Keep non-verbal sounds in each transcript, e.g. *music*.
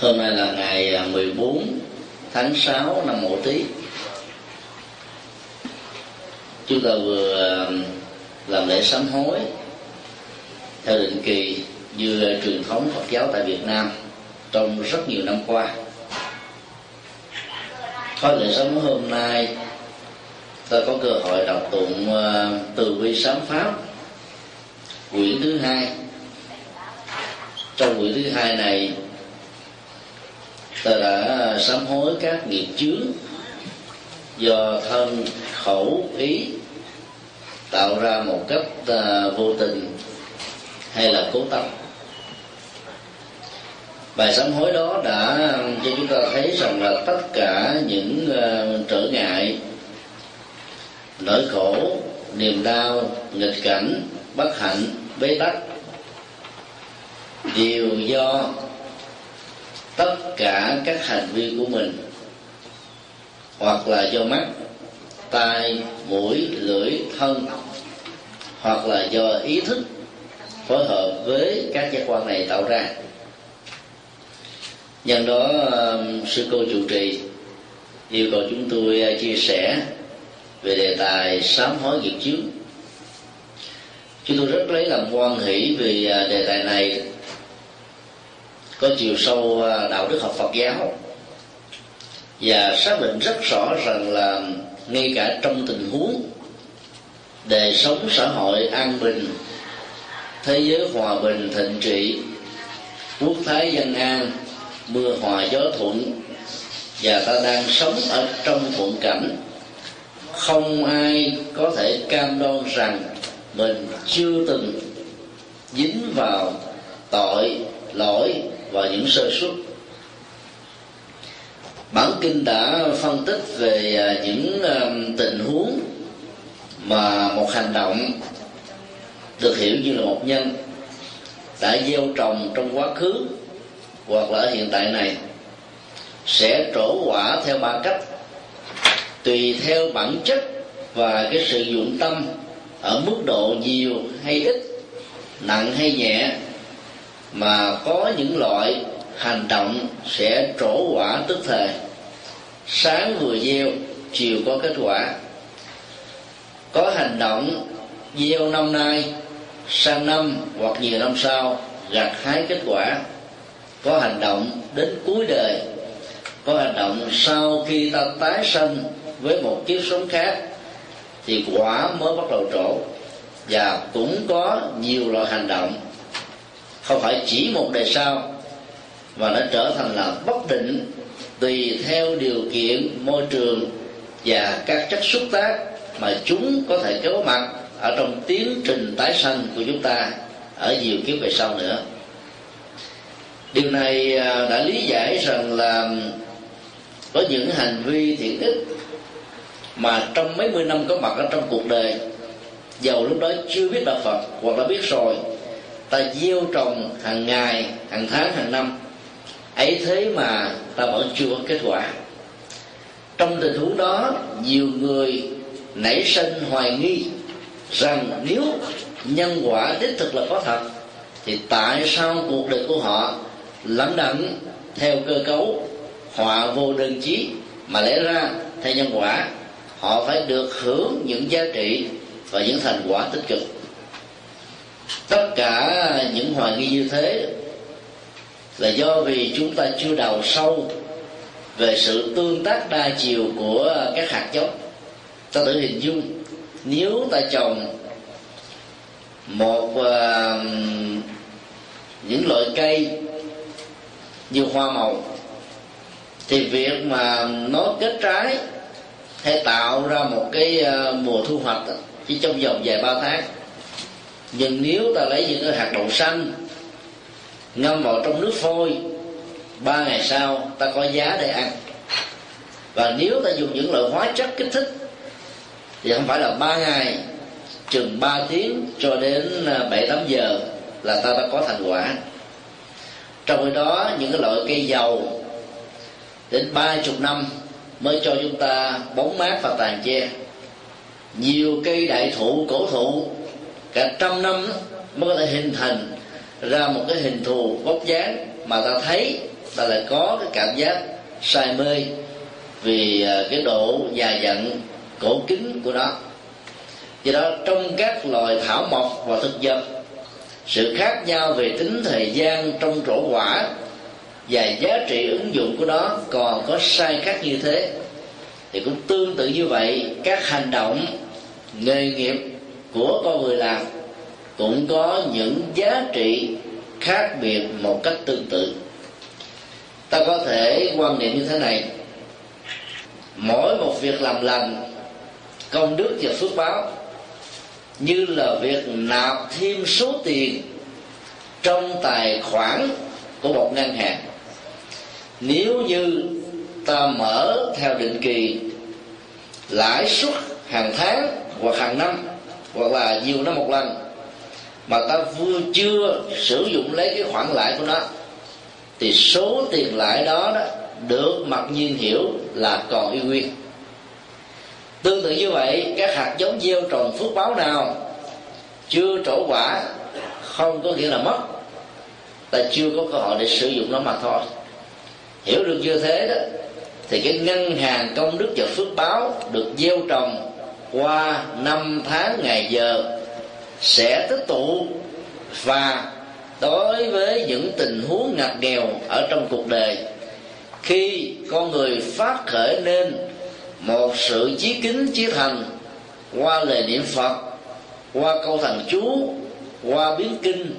Hôm nay là ngày à, 14 tháng 6 năm Mậu Tý. Chúng ta vừa à, làm lễ sám hối theo định kỳ như truyền thống Phật giáo tại Việt Nam trong rất nhiều năm qua. Thôi, lễ sám hối hôm nay ta có cơ hội đọc tụng à, từ vi sám pháp, quyển thứ hai trong quyển thứ hai này ta đã sám hối các nghiệp chướng do thân khẩu ý tạo ra một cách uh, vô tình hay là cố tâm. Bài sám hối đó đã cho chúng ta thấy rằng là tất cả những uh, trở ngại nỗi khổ niềm đau nghịch cảnh bất hạnh bế tắc đều do tất cả các hành vi của mình, hoặc là do mắt, tai, mũi, lưỡi, thân, hoặc là do ý thức phối hợp với các giác quan này tạo ra. Nhân đó um, sư cô chủ trì yêu cầu chúng tôi uh, chia sẻ về đề tài sám hối nghiệp chướng. Chúng tôi rất lấy làm quan hỷ vì uh, đề tài này có chiều sâu à, đạo đức học Phật giáo. Và xác định rất rõ rằng là ngay cả trong tình huống đời sống xã hội an bình, thế giới hòa bình, thịnh trị, quốc thái dân an, mưa hòa gió thuận, và ta đang sống ở trong thuận cảnh, không ai có thể cam đoan rằng mình chưa từng dính vào tội, lỗi và những sơ suất. Bản kinh đã phân tích về à, những à, tình huống mà một hành động được hiểu như là một nhân đã gieo trồng trong quá khứ hoặc là ở hiện tại này sẽ trổ quả theo ba cách, tùy theo bản chất và cái sự dụng tâm ở mức độ nhiều hay ít, nặng hay nhẹ mà có những loại hành động sẽ trổ quả tức thời sáng vừa gieo, chiều có kết quả. Có hành động gieo năm nay, sang năm hoặc nhiều năm sau, gặt hái kết quả. Có hành động đến cuối đời. Có hành động sau khi ta tái sanh với một kiếp sống khác, thì quả mới bắt đầu trổ. Và cũng có nhiều loại hành động không phải chỉ một đề sau, mà nó trở thành là bất định tùy theo điều kiện, môi trường và các chất xúc tác mà chúng có thể kéo mặt ở trong tiến trình tái sanh của chúng ta ở nhiều kiếp về sau nữa. Điều này à, đã lý giải rằng là có những hành vi thiện ích mà trong mấy mươi năm có mặt ở trong cuộc đời giàu lúc đó chưa biết đạo phật hoặc là biết rồi ta gieo trồng hàng ngày, hàng tháng, hàng năm. Ấy thế mà ta vẫn chưa có kết quả. Trong tình huống đó, nhiều người nảy sinh hoài nghi rằng nếu nhân quả đích thực là có thật, thì tại sao cuộc đời của họ lẫn đận theo cơ cấu họa vô đơn chí, mà lẽ ra theo nhân quả, họ phải được hưởng những giá trị và những thành quả tích cực? Tất cả những hoài nghi như thế là do vì chúng ta chưa đào sâu về sự tương tác đa chiều của các hạt giống. Ta thử hình dung nếu ta trồng một uh, những loại cây như hoa màu thì việc mà nó kết trái hay tạo ra một cái uh, mùa thu hoạch chỉ trong vòng vài ba tháng nhưng nếu ta lấy những cái hạt đậu xanh ngâm vào trong nước phôi ba ngày sau ta có giá để ăn. Và nếu ta dùng những loại hóa chất kích thích thì không phải là ba ngày chừng ba tiếng cho đến à, bảy tám giờ là ta đã có thành quả. Trong khi đó những cái loại cây dầu đến ba chục năm mới cho chúng ta bóng mát và tàn che. Nhiều cây đại thụ cổ thụ cả trăm năm mới có thể hình thành ra một cái hình thù vóc dáng mà ta thấy ta lại có cái cảm giác say mê vì à, cái độ già dặn cổ kính của nó. Do đó trong các loài thảo mộc và thực vật, sự khác nhau về tính thời gian trong trổ quả và giá trị ứng dụng của nó còn có sai khác như thế. Thì cũng tương tự như vậy, các hành động, nghề nghiệp của con người làm, cũng có những giá trị khác biệt một cách tương tự. Ta có thể quan niệm như thế này. Mỗi một việc làm lành, công đức và phước báo, như là việc nạp thêm số tiền trong tài khoản của một ngân hàng. Nếu như ta mở theo định kỳ, lãi suất hàng tháng hoặc hàng năm hoặc là nhiều năm một lần, mà ta vừa chưa sử dụng lấy cái khoản lãi của nó, thì số tiền lãi đó đó được mặc nhiên hiểu là còn y nguyên. Tương tự như vậy, các hạt giống gieo trồng phước báo nào chưa trổ quả không có nghĩa là mất. Ta chưa có cơ hội để sử dụng nó mà thôi. Hiểu được như thế đó, thì cái ngân hàng công đức và phước báo được gieo trồng qua năm tháng ngày giờ sẽ tích tụ và đối với những tình huống ngặt nghèo ở trong cuộc đời, khi con người phát khởi nên một sự chí kính chí thành qua lời niệm phật, qua câu thần chú, qua biến kinh,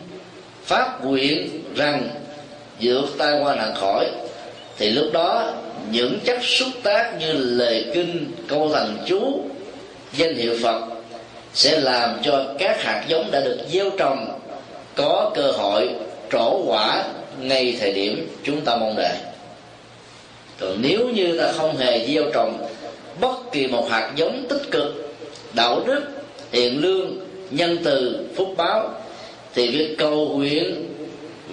phát nguyện rằng vượt tai qua nạn khỏi, thì lúc đó những chất xúc tác như lời kinh, câu thần chú danh hiệu phật sẽ làm cho các hạt giống đã được gieo trồng có cơ hội trổ quả ngay thời điểm chúng ta mong đợi. Còn nếu như ta không hề gieo trồng bất kỳ một hạt giống tích cực, đạo đức thiện lương, nhân từ, phúc báo, thì việc cầu nguyện,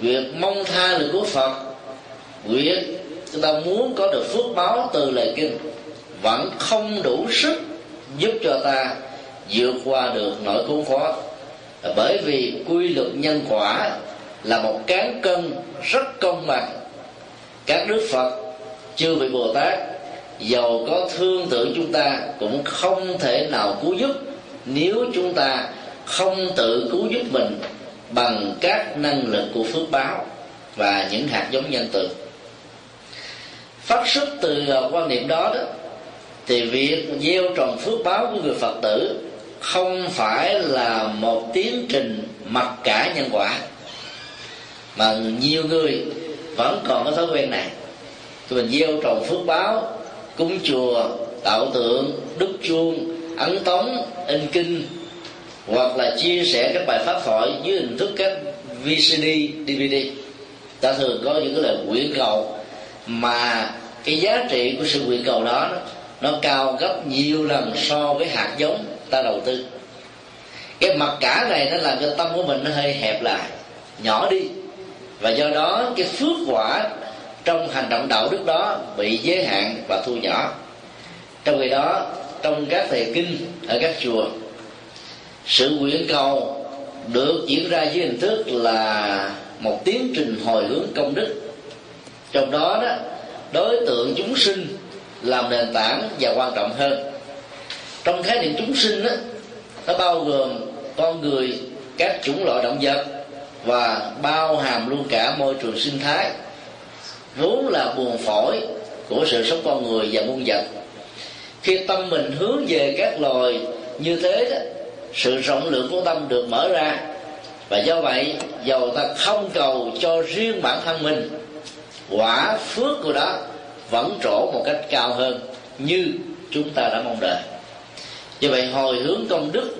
việc mong tha được của phật, việc chúng ta muốn có được phước báo từ lời kinh vẫn không đủ sức giúp cho ta vượt qua được nỗi khốn khó. Bởi vì quy luật nhân quả là một cán cân rất công bằng. Các đức phật chưa bị bồ tát giàu có thương tưởng chúng ta cũng không thể nào cứu giúp nếu chúng ta không tự cứu giúp mình bằng các năng lực của phước báo và những hạt giống nhân từ. Phát xuất từ à, quan niệm đó đó thì việc gieo trồng phước báo của người phật tử không phải là một tiến trình mặc cả nhân quả mà nhiều người vẫn còn có thói quen này. Thì mình gieo trồng phước báo cúng chùa tạo tượng đúc chuông ấn tống in kinh hoặc là chia sẻ các bài pháp thoại dưới hình thức các VCD, DVD ta thường có những cái lời quyển cầu mà cái giá trị của sự nguyện cầu đó nó cao gấp nhiều lần so với hạt giống ta đầu tư. Cái mặt cả này nó làm cho tâm của mình nó hơi hẹp lại, nhỏ đi. Và do đó cái phước quả trong hành động đạo đức đó bị giới hạn và thu nhỏ. Trong khi đó, trong các thầy kinh ở các chùa, sự nguyện cầu được diễn ra dưới hình thức là một tiến trình hồi hướng công đức. Trong đó đó, đối tượng chúng sinh làm nền tảng và quan trọng hơn. Trong khái niệm chúng sinh đó, nó bao gồm con người các chủng loại động vật và bao hàm luôn cả môi trường sinh thái vốn là buồn phổi của sự sống con người và muôn vật. Khi tâm mình hướng về các loài như thế đó sự rộng lượng của tâm được mở ra. Và do vậy dầu ta không cầu cho riêng bản thân mình quả phước của đó vẫn trổ một cách cao hơn như chúng ta đã mong đợi. Như vậy, hồi hướng công đức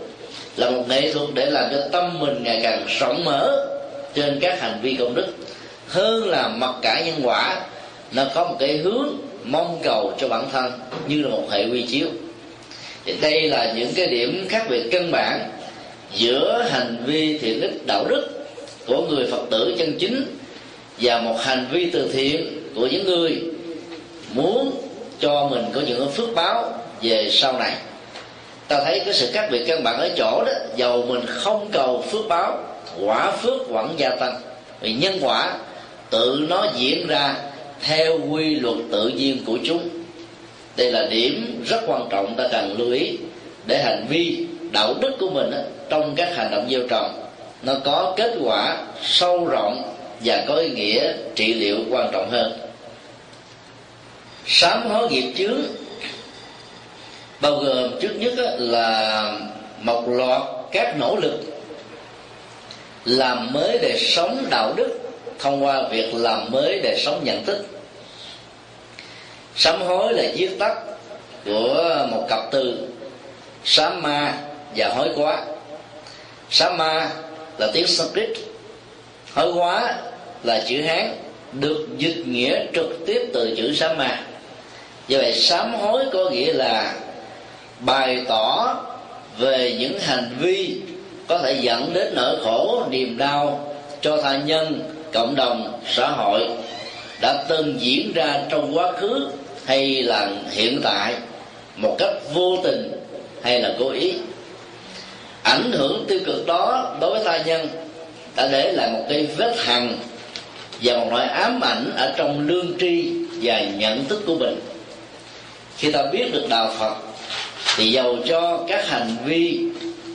là một nghệ thuật để làm cho tâm mình ngày càng rộng mở trên các hành vi công đức. Hơn là mặc cả nhân quả, nó có một cái hướng mong cầu cho bản thân như là một hệ quy chiếu. Thì đây là những cái điểm khác biệt căn bản giữa hành vi thiện đức đạo đức của người phật tử chân chính và một hành vi từ thiện của những người muốn cho mình có những phước báo về sau này. Ta thấy cái sự khác biệt căn bản ở chỗ đó, dầu mình không cầu phước báo, quả phước vẫn gia tăng. Vì nhân quả, tự nó diễn ra theo quy luật tự nhiên của chúng. Đây là điểm rất quan trọng ta cần lưu ý để hành vi, đạo đức của mình trong các hành động gieo trồng, nó có kết quả sâu rộng và có ý nghĩa trị liệu quan trọng hơn sám hối nghiệp chướng. Bao gồm trước nhất là một loạt các nỗ lực làm mới đời sống đạo đức thông qua việc làm mới đời sống nhận thức. Sám hối là viết tắt của một cặp từ, sám ma và hối quá. Sám ma là tiếng sanskrit, hối quá là chữ hán, được dịch nghĩa trực tiếp từ chữ sám ma do vậy sám hối có nghĩa là bày tỏ về những hành vi có thể dẫn đến nỗi khổ, niềm đau cho tha nhân, cộng đồng, xã hội đã từng diễn ra trong quá khứ hay là hiện tại một cách vô tình hay là cố ý. Ảnh hưởng tiêu cực đó đối với tha nhân đã để lại một cái vết hằn và một loại ám ảnh ở trong lương tri và nhận thức của mình khi ta biết được đạo phật, thì giàu cho các hành vi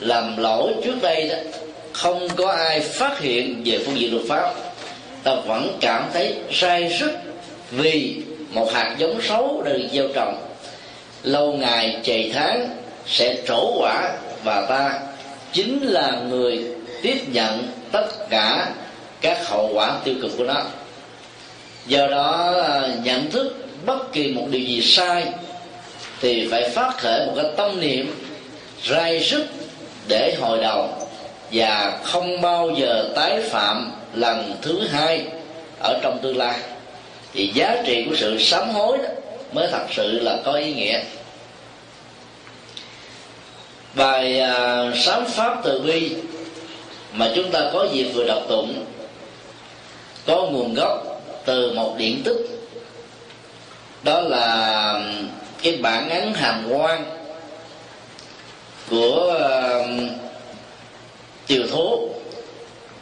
làm lỗi trước đây đó, không có ai phát hiện về phương diện luật pháp, ta vẫn cảm thấy sai sức vì một hạt giống xấu đã được gieo trồng. Lâu ngày chày tháng sẽ trổ quả và ta chính là người tiếp nhận tất cả các hậu quả tiêu cực của nó. Do đó, nhận thức bất kỳ một điều gì sai thì phải phát khởi một cái tâm niệm rai sức để hồi đầu và không bao giờ tái phạm lần thứ hai ở trong tương lai. Thì giá trị của sự sám hối đó mới thật sự là có ý nghĩa. Bài à, sám pháp từ bi mà chúng ta có dịp vừa đọc tụng có nguồn gốc từ một điển tích. Đó là cái bản án hàm quan của uh, triều thố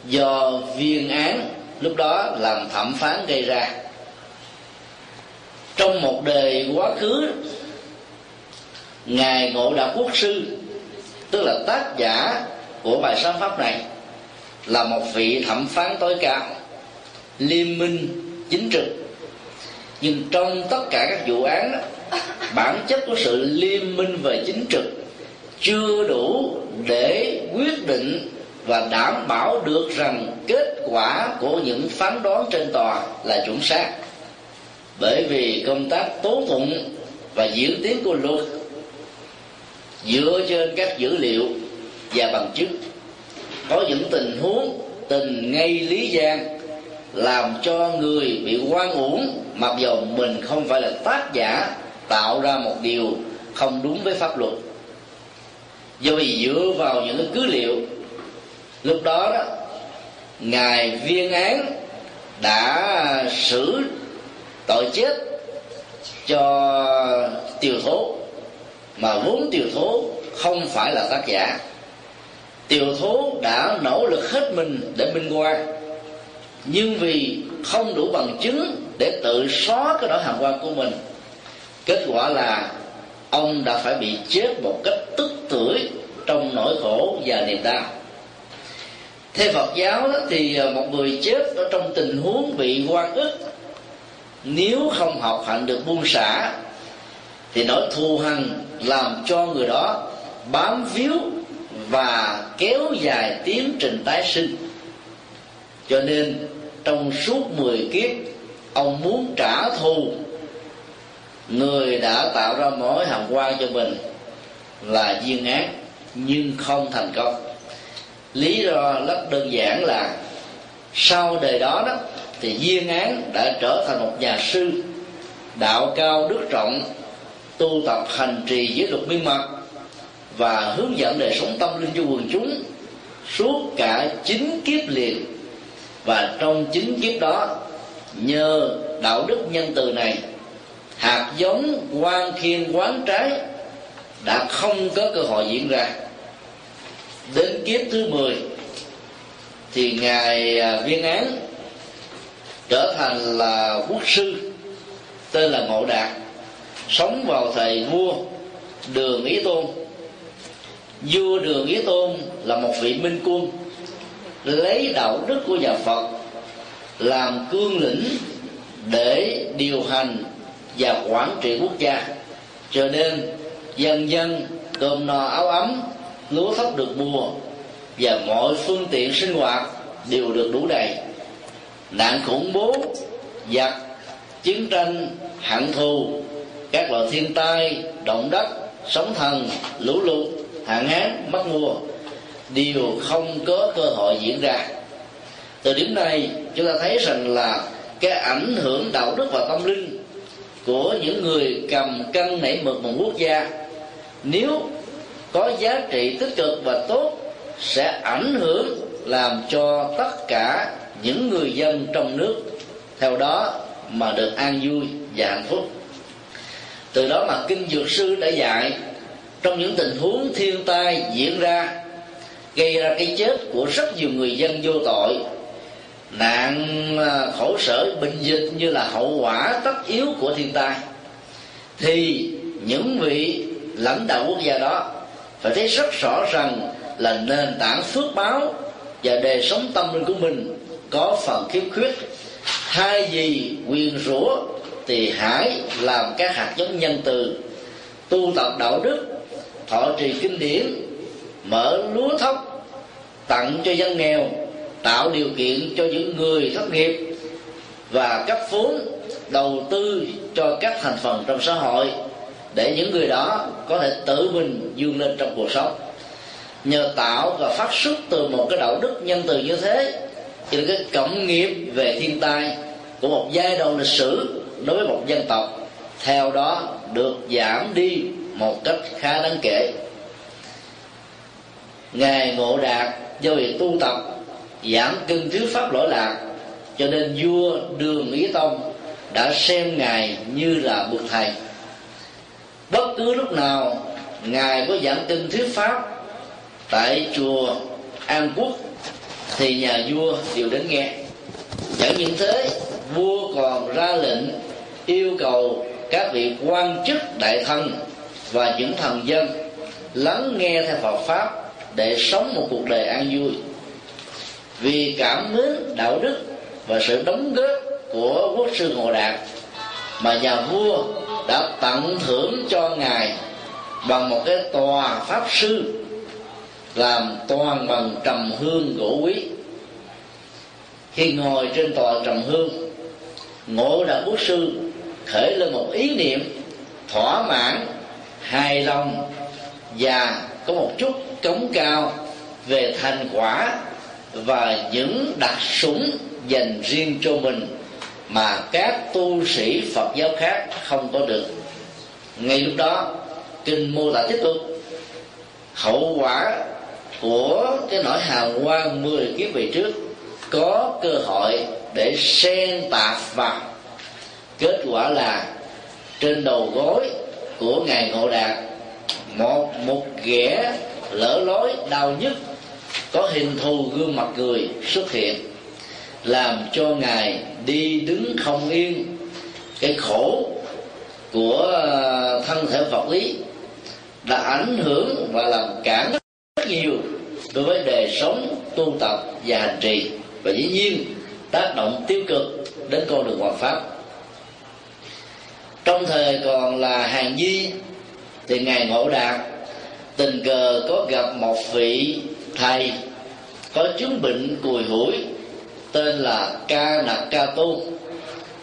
do viên án lúc đó làm thẩm phán gây ra. Trong một đời quá khứ ngài ngộ đạo quốc sư tức là tác giả của bài sáng pháp này là một vị thẩm phán tối cao liên minh chính trực. Nhưng trong tất cả các vụ án bản chất của sự liên minh về chính trực chưa đủ để quyết định và đảm bảo được rằng kết quả của những phán đoán trên tòa là chuẩn xác. Bởi vì công tác tố tụng và diễn tiến của luật dựa trên các dữ liệu và bằng chứng có những tình huống, tình ngay lý gian làm cho người bị quan uổng, mặc dù mình không phải là tác giả tạo ra một điều không đúng với pháp luật. Do vì dựa vào những cái cứ liệu, lúc đó đó, ngài viên án đã xử tội chết cho tiều thố, mà vốn tiều thố không phải là tác giả. Tiều thố đã nỗ lực hết mình để minh quan nhưng vì không đủ bằng chứng để tự xóa cái nỗi hàm quan của mình kết quả là ông đã phải bị chết một cách tức tưởi trong nỗi khổ và niềm đau. Theo Phật giáo đó, thì à, một người chết ở trong tình huống bị quan ức nếu không học hạnh được buông xả thì nỗi thù hằn làm cho người đó bám víu và kéo dài tiến trình tái sinh. Cho nên trong suốt 10 kiếp ông muốn trả thù người đã tạo ra mối hàm quan cho mình là duyên ác, nhưng không thành công. Lý do rất đơn giản là sau đời đó đó, thì duyên án đã trở thành một nhà sư, đạo cao đức trọng tu tập hành trì giới luật miên mật và hướng dẫn đời sống tâm linh cho quần chúng suốt cả chín kiếp liền. Và trong chín kiếp đó, nhờ đạo đức nhân từ này hạt giống quan khiên quán trái đã không có cơ hội diễn ra. Đến kiếp thứ 10 thì ngài à, viên án trở thành là quốc sư, tên là ngộ đạt, sống vào thời vua đường ý tôn. Vua đường ý tôn là một vị minh quân, lấy đạo đức của nhà phật làm cương lĩnh để điều hành và quản trị quốc gia. Cho nên dân dân cơm no áo ấm, lúa thóc được mùa, và mọi phương tiện sinh hoạt đều được đủ đầy. Nạn khủng bố, giặc, chiến tranh hạn thù, các loại thiên tai, động đất, sóng thần, lũ lụt, hạn hán, mất mùa, đều không có cơ hội diễn ra. Từ điểm này, chúng ta thấy rằng là cái ảnh hưởng đạo đức và tâm linh của những người cầm cân nảy mực một quốc gia. Nếu có giá trị tích cực và tốt, sẽ ảnh hưởng làm cho tất cả những người dân trong nước. Theo đó mà được an vui và hạnh phúc. Từ đó mà kinh dược sư đã dạy, trong những tình huống thiên tai diễn ra, gây ra cái chết của rất nhiều người dân vô tội nạn ờ, khổ sở bệnh dịch như là hậu quả tất yếu của thiên tai. Thì những vị lãnh đạo quốc gia đó phải thấy rất rõ rằng là nền tảng phước báo và đời sống tâm linh của mình có phần khiếm khuyết. Thay vì quyền rủa thì hãy làm các hạt giống nhân từ, tu tập đạo đức, thọ trì kinh điển, mở lúa thóc, tặng cho dân nghèo tạo điều kiện cho những người thất nghiệp và cấp vốn đầu tư cho các thành phần trong xã hội để những người đó có thể tự mình vươn lên trong cuộc sống. Nhờ tạo và phát xuất từ một cái đạo đức nhân từ như thế, thì cái cộng nghiệp về thiên tai của một giai đoạn lịch sử đối với một dân tộc, theo đó được giảm đi một cách khá đáng kể. Ngài ngộ đạt do việc tu tập giảm cân trước pháp lỗi lạc. Cho nên vua đường ý tông đã xem ngài như là bậc thầy. Bất cứ lúc nào ngài có giảng kinh thuyết pháp tại chùa an quốc, thì nhà vua đều đến nghe. Chẳng những thế, vua còn ra lệnh yêu cầu các vị quan chức đại thân và những thần dân lắng nghe theo Phật pháp để sống một cuộc đời an vui vì cảm mến đạo đức và sự đóng góp của quốc sư ngộ đạt mà nhà vua đã tặng thưởng cho ngài bằng một cái tòa pháp sư làm toàn bằng trầm hương gỗ quý. Khi ngồi trên tòa trầm hương, ngộ đạt quốc sư khởi lên một ý niệm thỏa mãn, hài lòng và có một chút cống cao về thành quả và những đặc sủng dành riêng cho mình mà các tu sĩ Phật giáo khác không có được. Ngay lúc đó, kinh mô tả tiếp tục hậu quả của cái nỗi hào quang mười kiếp về trước, có cơ hội để xen tạp vào. Kết quả là trên đầu gối của ngài ngộ đạt, một một ghẻ lỡ lối đau nhức có hình thù gương mặt người xuất hiện, làm cho ngài đi đứng không yên. Cái khổ của ờ, thân thể vật lý đã ảnh hưởng và làm cản rất nhiều đối với đời sống, tu tập và hành trì. Và dĩ nhiên, tác động tiêu cực đến con đường hoàn pháp. Trong thời còn là hàng di, thì ngài ngộ đạt tình cờ có gặp một vị thầy, có chứng bệnh cùi hủi, tên là ca nặc ca tu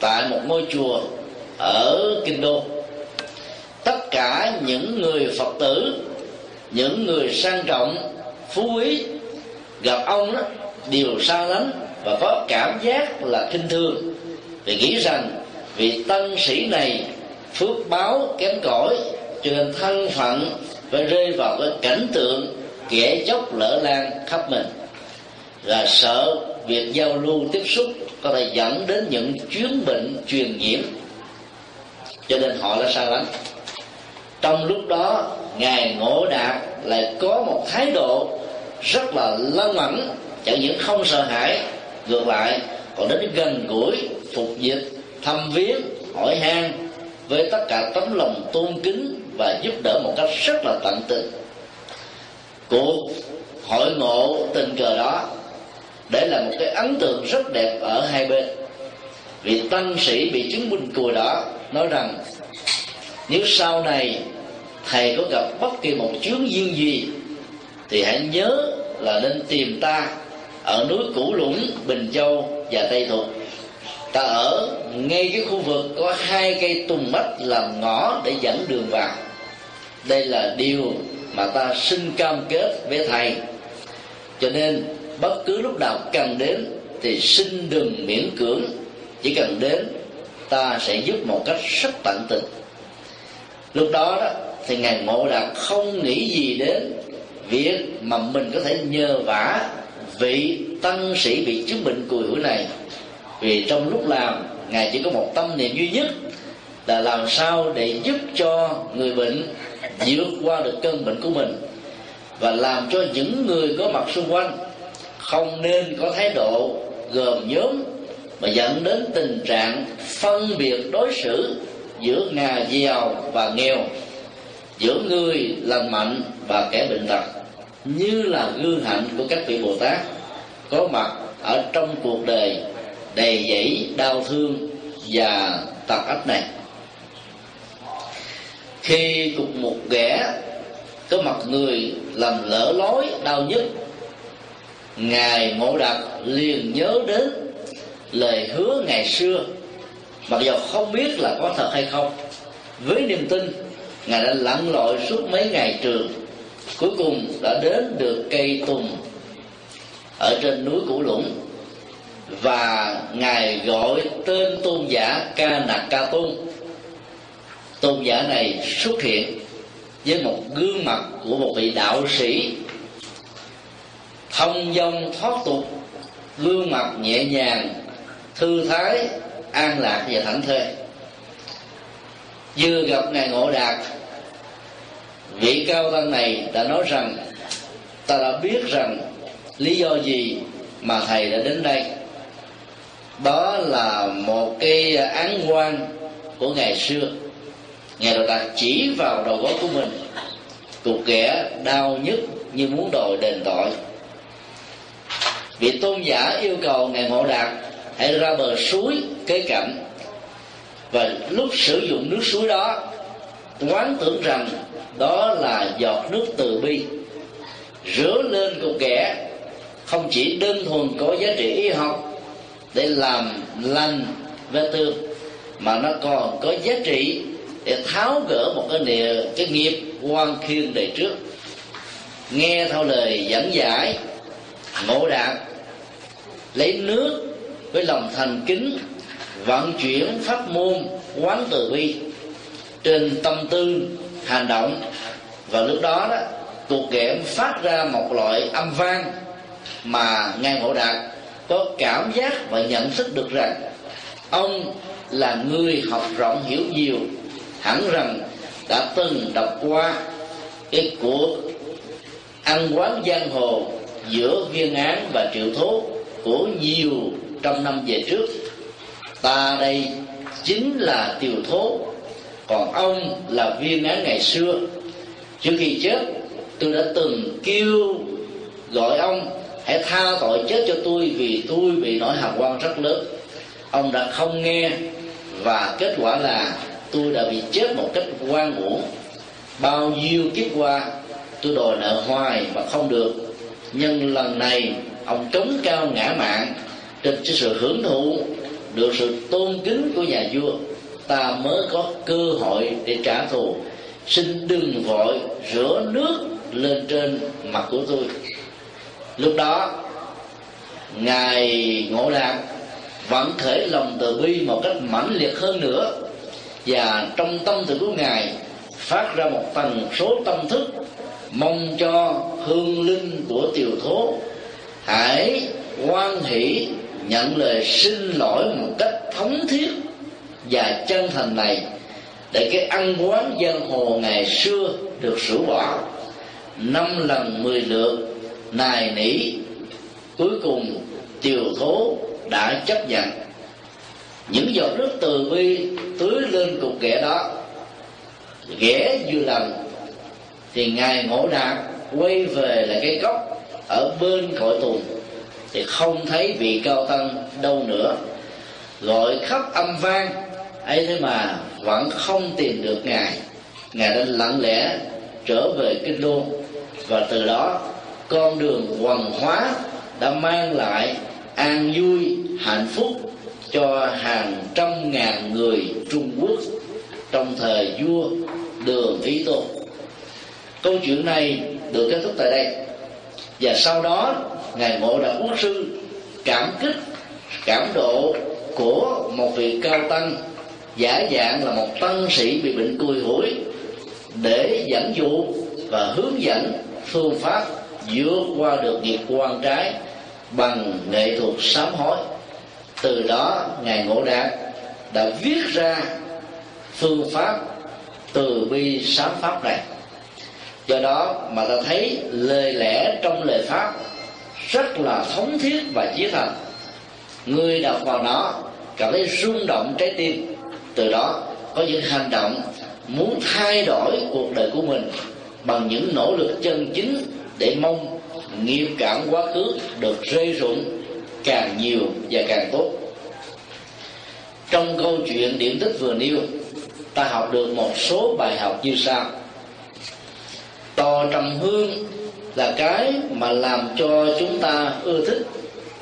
tại một ngôi chùa ở kinh đô. Tất cả những người phật tử, những người sang trọng, phú quý, gặp ông đó, đều xa lánh và có cảm giác là kinh thương vì nghĩ rằng vị tân sĩ này phước báo kém cỏi, cho nên thân phận phải rơi vào cái cảnh tượng kẻ dốc lỡ lan khắp mình. Là sợ việc giao lưu tiếp xúc có thể dẫn đến những chuyến bệnh truyền nhiễm. Cho nên họ đã xa lánh. Trong lúc đó, ngài ngộ đạt lại có một thái độ rất là lân mẫn chẳng những không sợ hãi, ngược lại còn đến gần gũi, phục dịch, thăm viếng, hỏi han với tất cả tấm lòng tôn kính và giúp đỡ một cách rất là tận tình cuộc hội ngộ tình cờ đó, để là một cái ấn tượng rất đẹp ở hai bên. Vị tăng sĩ bị chứng minh cùi đó nói rằng, nếu sau này thầy có gặp bất kỳ một chướng duyên gì, thì hãy nhớ là nên tìm ta ở núi củ lũng, bình châu và tây thuộc ta ở ngay cái khu vực có hai cây tùng mách làm ngõ để dẫn đường vào. Đây là điều mà ta xin cam kết với thầy. Cho nên, bất cứ lúc nào cần đến thì xin đừng miễn cưỡng. Chỉ cần đến, ta sẽ giúp một cách rất tận tình. Lúc đó đó, thì ngài ngộ đạt không nghĩ gì đến việc mà mình có thể nhờ vả vị tăng sĩ bị chứng bệnh cùi hủi này. Vì trong lúc làm, ngài chỉ có một tâm niệm duy nhất, là làm sao để giúp cho người bệnh vượt qua được cơn bệnh của mình và làm cho những người có mặt xung quanh không nên có thái độ gồm nhóm mà dẫn đến tình trạng phân biệt đối xử giữa nhà giàu và nghèo, giữa người lành mạnh và kẻ bệnh tật, như là gương hạnh của các vị bồ tát có mặt ở trong cuộc đời đầy dẫy đau thương và tật ách này khi cục một ghẻ có mặt người làm lỡ lối, đau nhất ngài ngộ đạt liền nhớ đến lời hứa ngày xưa. Mặc dù không biết là có thật hay không, với niềm tin, ngài đã lặn lội suốt mấy ngày trường. Cuối cùng đã đến được cây tùng ở trên núi củ lũng. Và ngài gọi tên tôn giả ca nạc ca tôn tôn giả này xuất hiện với một gương mặt của một vị đạo sĩ. Thông dong thoát tục, gương mặt nhẹ nhàng, thư thái, an lạc và thảnh thơi vừa gặp ngài ngộ đạt, vị cao tăng này đã nói rằng, ta đã biết rằng lý do gì mà thầy đã đến đây. Đó là một cái án quan của ngày xưa ngài đồ đạt chỉ vào đầu gối của mình. Cục ghẻ đau nhức như muốn đòi đền tội. Vị tôn giả yêu cầu ngài ngộ đạt hãy ra bờ suối kế cạnh và lúc sử dụng nước suối đó, quán tưởng rằng đó là giọt nước từ bi. Rửa lên cục ghẻ không chỉ đơn thuần có giá trị y học để làm lành vết thương, mà nó còn có giá trị để tháo gỡ một cái địa cái nghiệp quan khiên đời trước. Nghe theo lời dẫn giải, ngộ đạt lấy nước với lòng thành kính, vận chuyển pháp môn, quán từ bi trên tâm tư, hành động. Và lúc đó đó cuộc ghẹm phát ra một loại âm vang mà ngài ngộ đạt có cảm giác và nhận thức được rằng ông là người học rộng hiểu nhiều hẳn rằng đã từng đọc qua cái cuộc ăn quán giang hồ giữa viên án và triệu thố của nhiều trăm năm về trước. Ta đây chính là tiều thố, còn ông là viên án ngày xưa. Trước khi chết, tôi đã từng kêu gọi ông hãy tha tội chết cho tôi vì tôi bị nỗi hàm quan rất lớn. Ông đã không nghe và kết quả là tôi đã bị chết một cách quan uổng bao nhiêu kiếp qua, tôi đòi nợ hoài mà không được. Nhưng lần này, ông cống cao ngã mạng, trên cái sự hưởng thụ được sự tôn kính của nhà vua, ta mới có cơ hội để trả thù. Xin đừng vội rửa nước lên trên mặt của tôi. Lúc đó, ngài ngộ đạt vẫn thể lòng từ bi một cách mãnh liệt hơn nữa và trong tâm thức của ngài, phát ra một tần số tâm thức, mong cho hương linh của tiều thố hãy quan hỷ, nhận lời xin lỗi một cách thống thiết và chân thành này, để cái ăn quán giang hồ ngày xưa được sửa bỏ. Năm lần mười lượt, nài nỉ, cuối cùng tiều thố đã chấp nhận những giọt nước từ bi tưới lên cục ghẻ đó. Ghẻ vừa lành, thì ngài ngộ đạt quay về lại cái gốc ở bên cội tùng thì không thấy vị cao tăng đâu nữa. Gọi khắp âm vang ấy thế mà vẫn không tìm được ngài. Ngài đã lặng lẽ trở về kinh đô và từ đó con đường hoàng hóa đã mang lại an vui hạnh phúc cho hàng trăm ngàn người trung quốc trong thời vua đường ý tôn. Câu chuyện này được kết thúc tại đây. Và sau đó, ngài ngộ đạo quốc sư cảm kích, cảm độ của một vị cao tăng, giả dạng là một tăng sĩ bị bệnh cùi hủi, để dẫn dụ và hướng dẫn phương pháp vượt qua được nghiệp quan trái bằng nghệ thuật sám hối từ đó, ngài ngộ đạt đã viết ra phương pháp từ bi sám pháp này. Do đó mà ta thấy lời lẽ trong lời pháp rất là thống thiết và chí thành người đọc vào nó cảm thấy rung động trái tim. Từ đó, có những hành động muốn thay đổi cuộc đời của mình bằng những nỗ lực chân chính để mong nghiệp cảm quá khứ được rơi rụng càng nhiều và càng tốt. Trong câu chuyện điển tích vừa nêu, ta học được một số bài học như sau. Tò trầm hương là cái mà làm cho chúng ta ưa thích,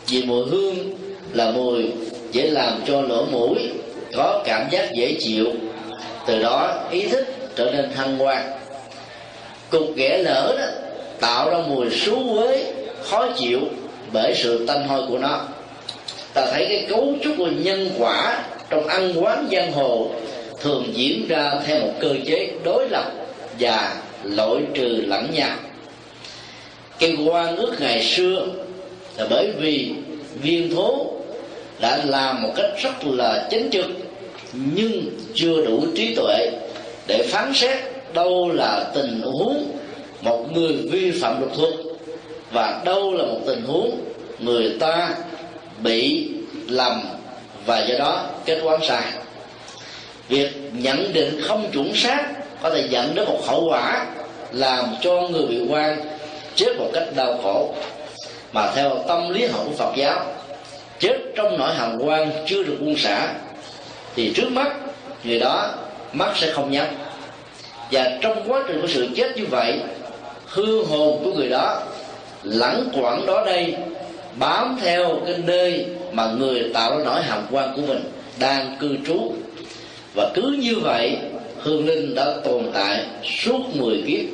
vì mùi hương là mùi dễ làm cho lỗ mũi có cảm giác dễ chịu. Từ đó, ý thức trở nên hăng hoan cục ghẻ lỡ đó, tạo ra mùi xú quế khó chịu bởi sự tanh hôi của nó. Ta thấy cái cấu trúc của nhân quả trong ăn quán giang hồ thường diễn ra theo một cơ chế đối lập và loại trừ lẫn nhau. Cái quan ước ngày xưa là bởi vì viên thố đã làm một cách rất là chính trực, nhưng chưa đủ trí tuệ để phán xét đâu là tình huống một người vi phạm luật thuật và đâu là một tình huống người ta bị lầm và do đó kết quán sai? Việc nhận định không chuẩn xác có thể dẫn đến một hậu quả làm cho người bị quan chết một cách đau khổ. Mà theo tâm lý học của Phật giáo, chết trong nỗi hàm quan chưa được buông xả, thì trước mắt người đó mắt sẽ không nhắm. Và trong quá trình của sự chết như vậy hương hồn của người đó lẳng quẩn đó đây, bám theo cái nơi mà người tạo ra nỗi hàm quan của mình đang cư trú. Và cứ như vậy, hương linh đã tồn tại suốt 10 kiếp.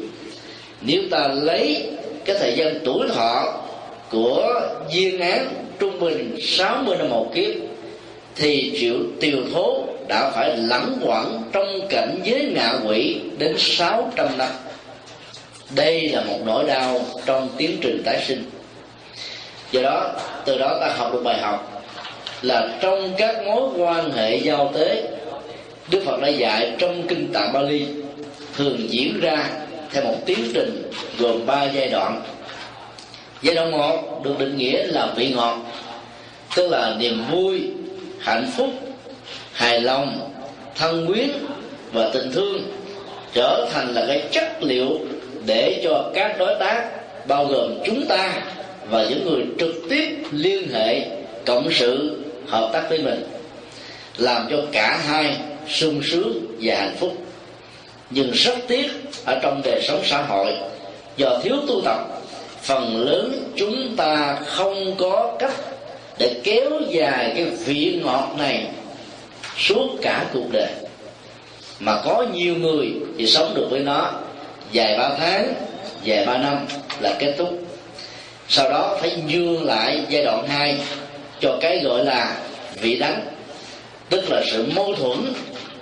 Nếu ta lấy cái thời gian tuổi thọ của duyên án trung bình 60 năm một kiếp, thì triệu tiều thố đã phải lẳng quẩn trong cảnh giới ngạ quỷ đến 600 năm đây là một nỗi đau trong tiến trình tái sinh. Do đó, từ đó ta học được bài học là trong các mối quan hệ giao tế, đức phật đã dạy trong kinh tạng bali thường diễn ra theo một tiến trình gồm ba giai đoạn. Giai đoạn một được định nghĩa là vị ngọt, tức là niềm vui, hạnh phúc, hài lòng, thân quyến và tình thương, trở thành là cái chất liệu để cho các đối tác, bao gồm chúng ta và những người trực tiếp liên hệ cộng sự, hợp tác với mình, làm cho cả hai sung sướng và hạnh phúc. Nhưng rất tiếc, ở trong đời sống xã hội, do thiếu tu tập, phần lớn chúng ta không có cách để kéo dài cái vị ngọt này suốt cả cuộc đời. Mà có nhiều người thì sống được với nó dài ba tháng dài ba năm là kết thúc. Sau đó phải nhường lại giai đoạn 2 cho cái gọi là vị đắng, tức là sự mâu thuẫn,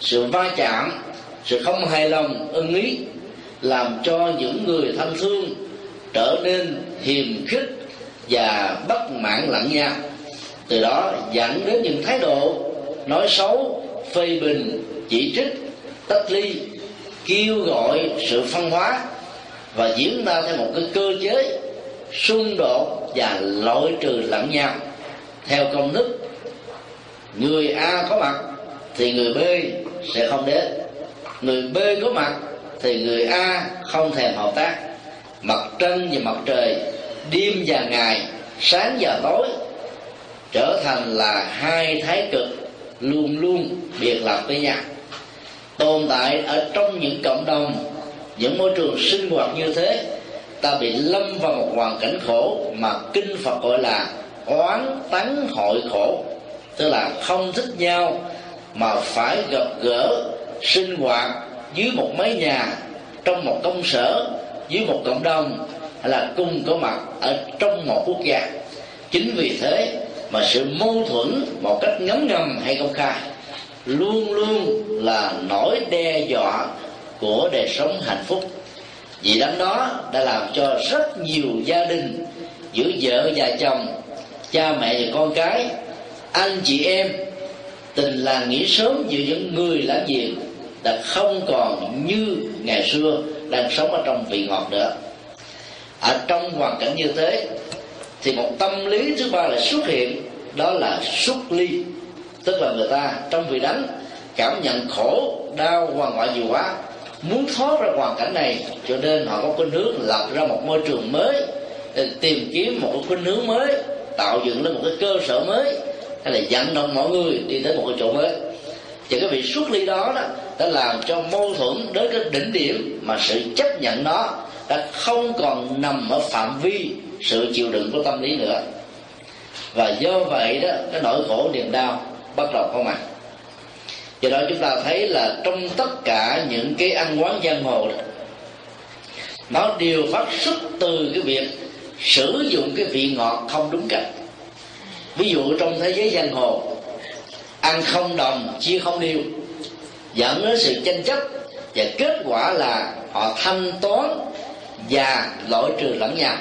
sự va chạm, sự không hài lòng, ưng ý, làm cho những người thân thương trở nên hiềm khích và bất mãn lẫn nhau từ đó dẫn đến những thái độ nói xấu, phê bình, chỉ trích, tách ly kêu gọi sự phân hóa và diễn ra theo một cái cơ chế xung đột và loại trừ lẫn nhau. Theo công thức người a có mặt thì người b sẽ không đến. Người b có mặt thì người a không thèm hợp tác. Mặt trăng và mặt trời, đêm và ngày, sáng và tối trở thành là hai thái cực luôn luôn biệt lập với nhau tồn tại ở trong những cộng đồng. Những môi trường sinh hoạt như thế, ta bị lâm vào một hoàn cảnh khổ mà kinh phật gọi là oán tấn hội khổ. Tức là không thích nhau mà phải gặp gỡ, sinh hoạt dưới một mái nhà, trong một công sở, dưới một cộng đồng, hay là cùng có mặt ở trong một quốc gia. Chính vì thế mà sự mâu thuẫn một cách ngấm ngầm hay công khai luôn luôn là nỗi đe dọa của đời sống hạnh phúc. Vì đám đó đã làm cho rất nhiều gia đình giữa vợ và chồng, cha mẹ và con cái, anh chị em, tình là nghĩ sớm giữa những người làm việc đã không còn như ngày xưa đang sống ở trong vị ngọt nữa. Ở trong hoàn cảnh như thế, thì một tâm lý thứ ba lại xuất hiện, đó là xuất ly tức là người ta trong vị đánh, cảm nhận khổ, đau hoàn ngoại nhiều quá, muốn thoát ra hoàn cảnh này, cho nên họ có khuynh hướng lập ra một môi trường mới tìm kiếm một cái khuynh hướng mới, tạo dựng lên một cái cơ sở mới, hay là dẫn động mọi người đi tới một cái chỗ mới. Và cái việc xuất ly đó đó đã làm cho mâu thuẫn đến cái đỉnh điểm mà sự chấp nhận nó đã không còn nằm ở phạm vi sự chịu đựng của tâm lý nữa. Và do vậy đó, cái nỗi khổ niềm đau bắt đầu có mặt do đó chúng ta thấy là trong tất cả những cái ăn quán giang hồ đó, nó đều phát xuất từ cái việc sử dụng cái vị ngọt không đúng cách. Ví dụ trong thế giới giang hồ, ăn không đồng, chia không liêu dẫn đến sự tranh chấp và kết quả là họ thanh toán và loại trừ lẫn nhau.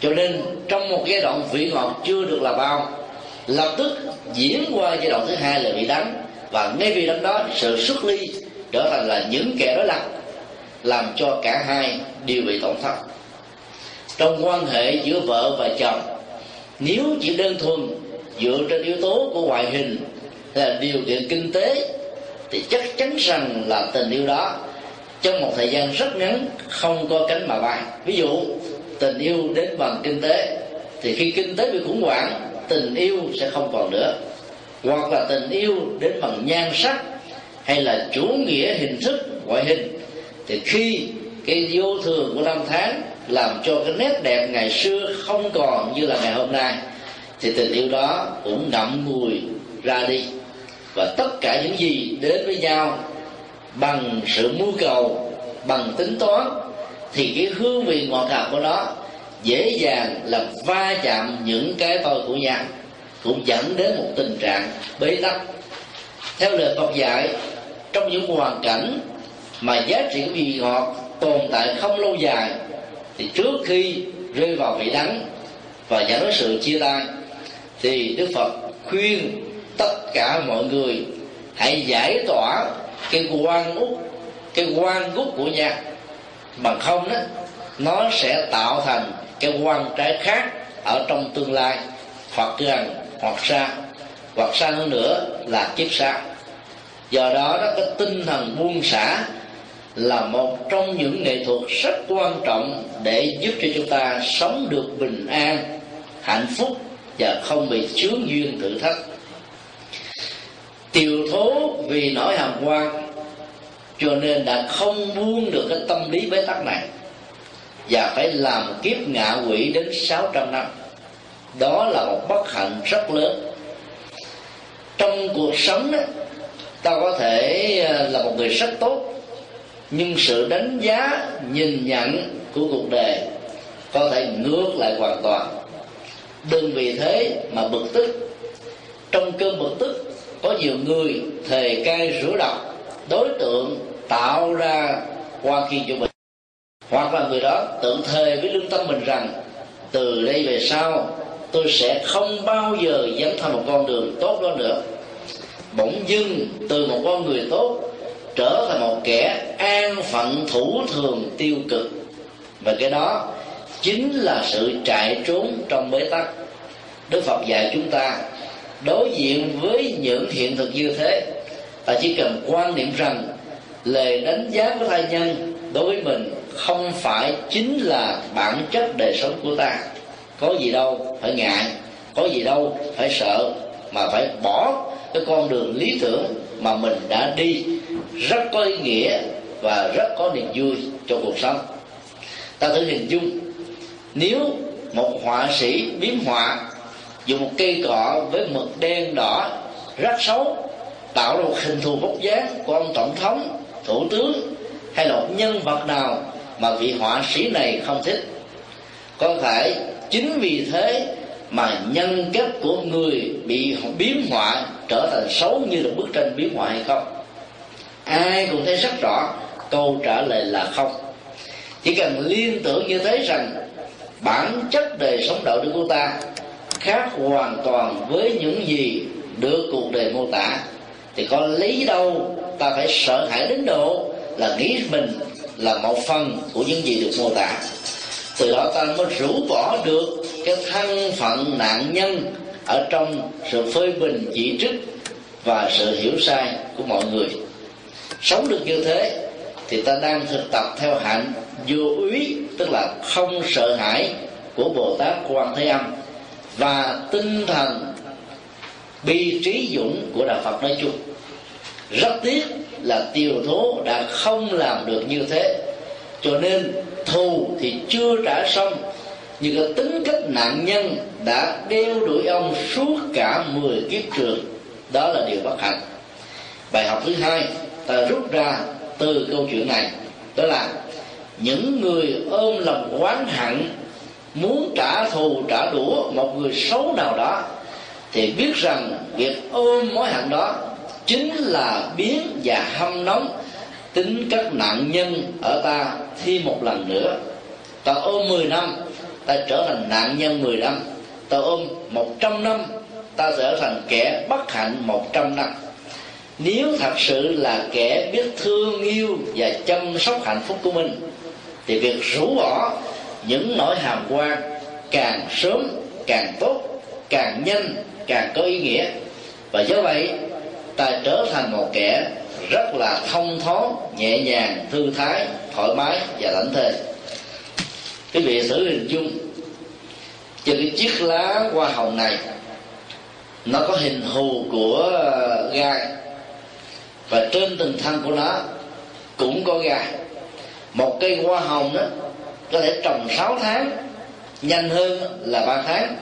Cho nên trong một giai đoạn vị ngọt chưa được là bao lập tức diễn qua giai đoạn thứ hai là bị đánh. Và ngay vì đánh đó, sự xuất ly trở thành là những kẻ đối lập, làm cho cả hai đều bị tổn thất. Trong quan hệ giữa vợ và chồng, nếu chỉ đơn thuần dựa trên yếu tố của ngoại hình là điều kiện kinh tế, thì chắc chắn rằng là tình yêu đó trong một thời gian rất ngắn không có cánh mà bay. Ví dụ, tình yêu đến bằng kinh tế, thì khi kinh tế bị khủng hoảng tình yêu sẽ không còn nữa. Hoặc là tình yêu đến bằng nhan sắc hay là chủ nghĩa hình thức, ngoại hình, thì khi cái vô thường của năm tháng làm cho cái nét đẹp ngày xưa không còn như là ngày hôm nay, thì tình yêu đó cũng ngậm ngùi ra đi. Và tất cả những gì đến với nhau bằng sự mưu cầu, bằng tính toán, thì cái hương vị ngọt ngào của nó dễ dàng là va chạm những cái tôi của nhau, cũng dẫn đến một tình trạng bế tắc. Theo lời Phật dạy, trong những hoàn cảnh mà giá trị của vị ngọt tồn tại không lâu dài, thì trước khi rơi vào vị đắng và dẫn đến sự chia tay, thì Đức Phật khuyên tất cả mọi người hãy giải tỏa cái quan út cái quan gút của nhau. Bằng không đó, nó sẽ tạo thành cái quan trái khác ở trong tương lai, hoặc gần hoặc xa hoặc xa hơn nữa là kiếp sau do đó đó, cái tinh thần buông xả là một trong những nghệ thuật rất quan trọng để giúp cho chúng ta sống được bình an, hạnh phúc và không bị chướng duyên thử thách. Tiều thố vì nỗi hàm quan, cho nên đã không buông được cái tâm lý bế tắc này và phải làm kiếp ngạ quỷ đến 600 năm. Đó là một bất hạnh rất lớn. Trong cuộc sống đó, ta có thể ờ, là một người rất tốt, nhưng sự đánh giá, nhìn nhận của cuộc đời có thể ngược lại hoàn toàn. Đừng vì thế mà bực tức. Trong cơn bực tức, có nhiều người thề cay rửa độc, đối tượng tạo ra qua khi cho mình hoặc là người đó tự thề với lương tâm mình rằng, từ đây về sau, tôi sẽ không bao giờ dám theo một con đường tốt đó nữa. Bỗng dưng, từ một con người tốt, trở thành một kẻ an phận thủ thường tiêu cực. Và cái đó chính là sự chạy trốn trong bế tắc. Đức phật dạy chúng ta đối diện với những hiện thực như thế ta chỉ cần quan niệm rằng, lời đánh giá của thai nhân đối với mình không phải chính là bản chất đời sống của ta. Có gì đâu phải ngại, có gì đâu phải sợ, mà phải bỏ cái con đường lý tưởng mà mình đã đi. Rất có ý nghĩa và rất có niềm vui cho cuộc sống. Ta thử hình dung, nếu một họa sĩ biếm họa, dùng một cây cọ với mực đen đỏ rất xấu, tạo ra một hình thù vóc dáng của ông tổng thống, thủ tướng hay là một nhân vật nào mà vị họa sĩ này không thích. Có thể chính vì thế mà nhân cách của người bị biếm họa trở thành xấu như là bức tranh biếm họa hay không? Ai cũng thấy rất rõ câu trả lời là không. Chỉ cần liên tưởng như thế rằng bản chất đời sống đạo đức của ta khác hoàn toàn với những gì được cuộc đời mô tả, thì có lý đâu ta phải sợ hãi đến độ là nghĩ mình là một phần của những gì được mô tả. Từ đó ta mới rũ bỏ được cái thân phận nạn nhân ở trong sự phê bình chỉ trích và sự hiểu sai của mọi người. Sống được như thế thì ta đang thực tập theo hạnh vô úy, tức là không sợ hãi của bồ tát quan thế âm và tinh thần bi trí dũng của đạo phật nói chung. Rất tiếc là tiều thố đã không làm được như thế. Cho nên thù thì chưa trả xong. Nhưng cái tính cách nạn nhân đã đeo đuổi ông suốt cả 10 kiếp trường. Đó là điều bất hạnh. Bài học thứ hai, ta rút ra từ câu chuyện này. Đó là những người ôm lòng oán hận, muốn trả thù, trả đũa một người xấu nào đó, thì biết rằng việc ôm mối hận đó chính là biến và hâm nóng tính các nạn nhân ở ta thêm một lần nữa. Ta ôm 10 năm, ta trở thành nạn nhân 10 năm. Ta ôm 100 năm, ta trở thành kẻ bất hạnh 100 năm. Nếu thật sự là kẻ biết thương yêu và chăm sóc hạnh phúc của mình, thì việc rũ bỏ những nỗi hàm quan càng sớm càng tốt, càng nhanh càng có ý nghĩa. Và do vậy ta trở thành một kẻ rất là thông thoáng, nhẹ nhàng, thư thái, thoải mái và lãnh thê. quý vị thử hình dung, trên cái chiếc lá hoa hồng này, nó có hình thù của ờ, gai. Và trên từng thân của nó cũng có gai. Một cây hoa hồng đó có thể trồng 6 tháng, nhanh hơn là ba tháng.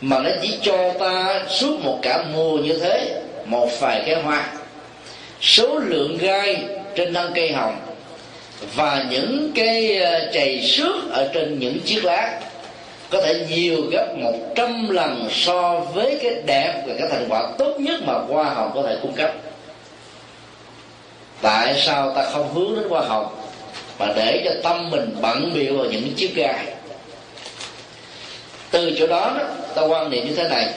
Mà nó chỉ cho ta suốt một cả mùa như thế một vài cái hoa. Số lượng gai trên thân cây hồng và những cái ờ, chày xước ở trên những chiếc lá có thể nhiều gấp một trăm lần so với cái đẹp và cái thành quả tốt nhất mà hoa hồng có thể cung cấp. Tại sao ta không hướng đến hoa hồng? Mà để cho tâm mình bận biểu vào những chiếc gai. Từ chỗ đó, đó ta quan niệm như thế này.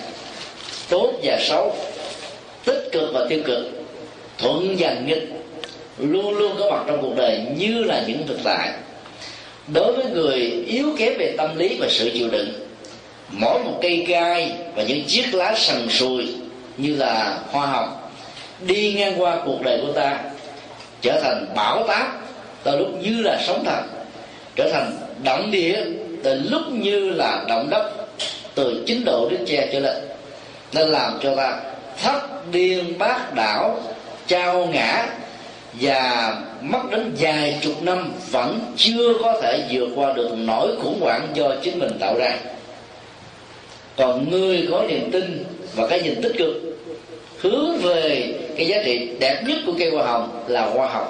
Tốt và xấu tích cực và tiêu cực, thuận và nghịch luôn luôn có mặt trong cuộc đời như là những thực tại. Đối với người yếu kém về tâm lý và sự chịu đựng, mỗi một cây gai và những chiếc lá sần sùi như là hoa hồng đi ngang qua cuộc đời của ta, trở thành bão táp từ lúc như là sóng thần, trở thành động địa từ lúc như là động đất, từ chín độ đến che trở lên, nên làm cho ta thất điên bát đảo, trao ngã và mất đến vài chục năm vẫn chưa có thể vượt qua được nỗi khủng hoảng do chính mình tạo ra còn người có niềm tin và cái nhìn tích cực hướng về cái giá trị đẹp nhất của cây hoa hồng là hoa hồng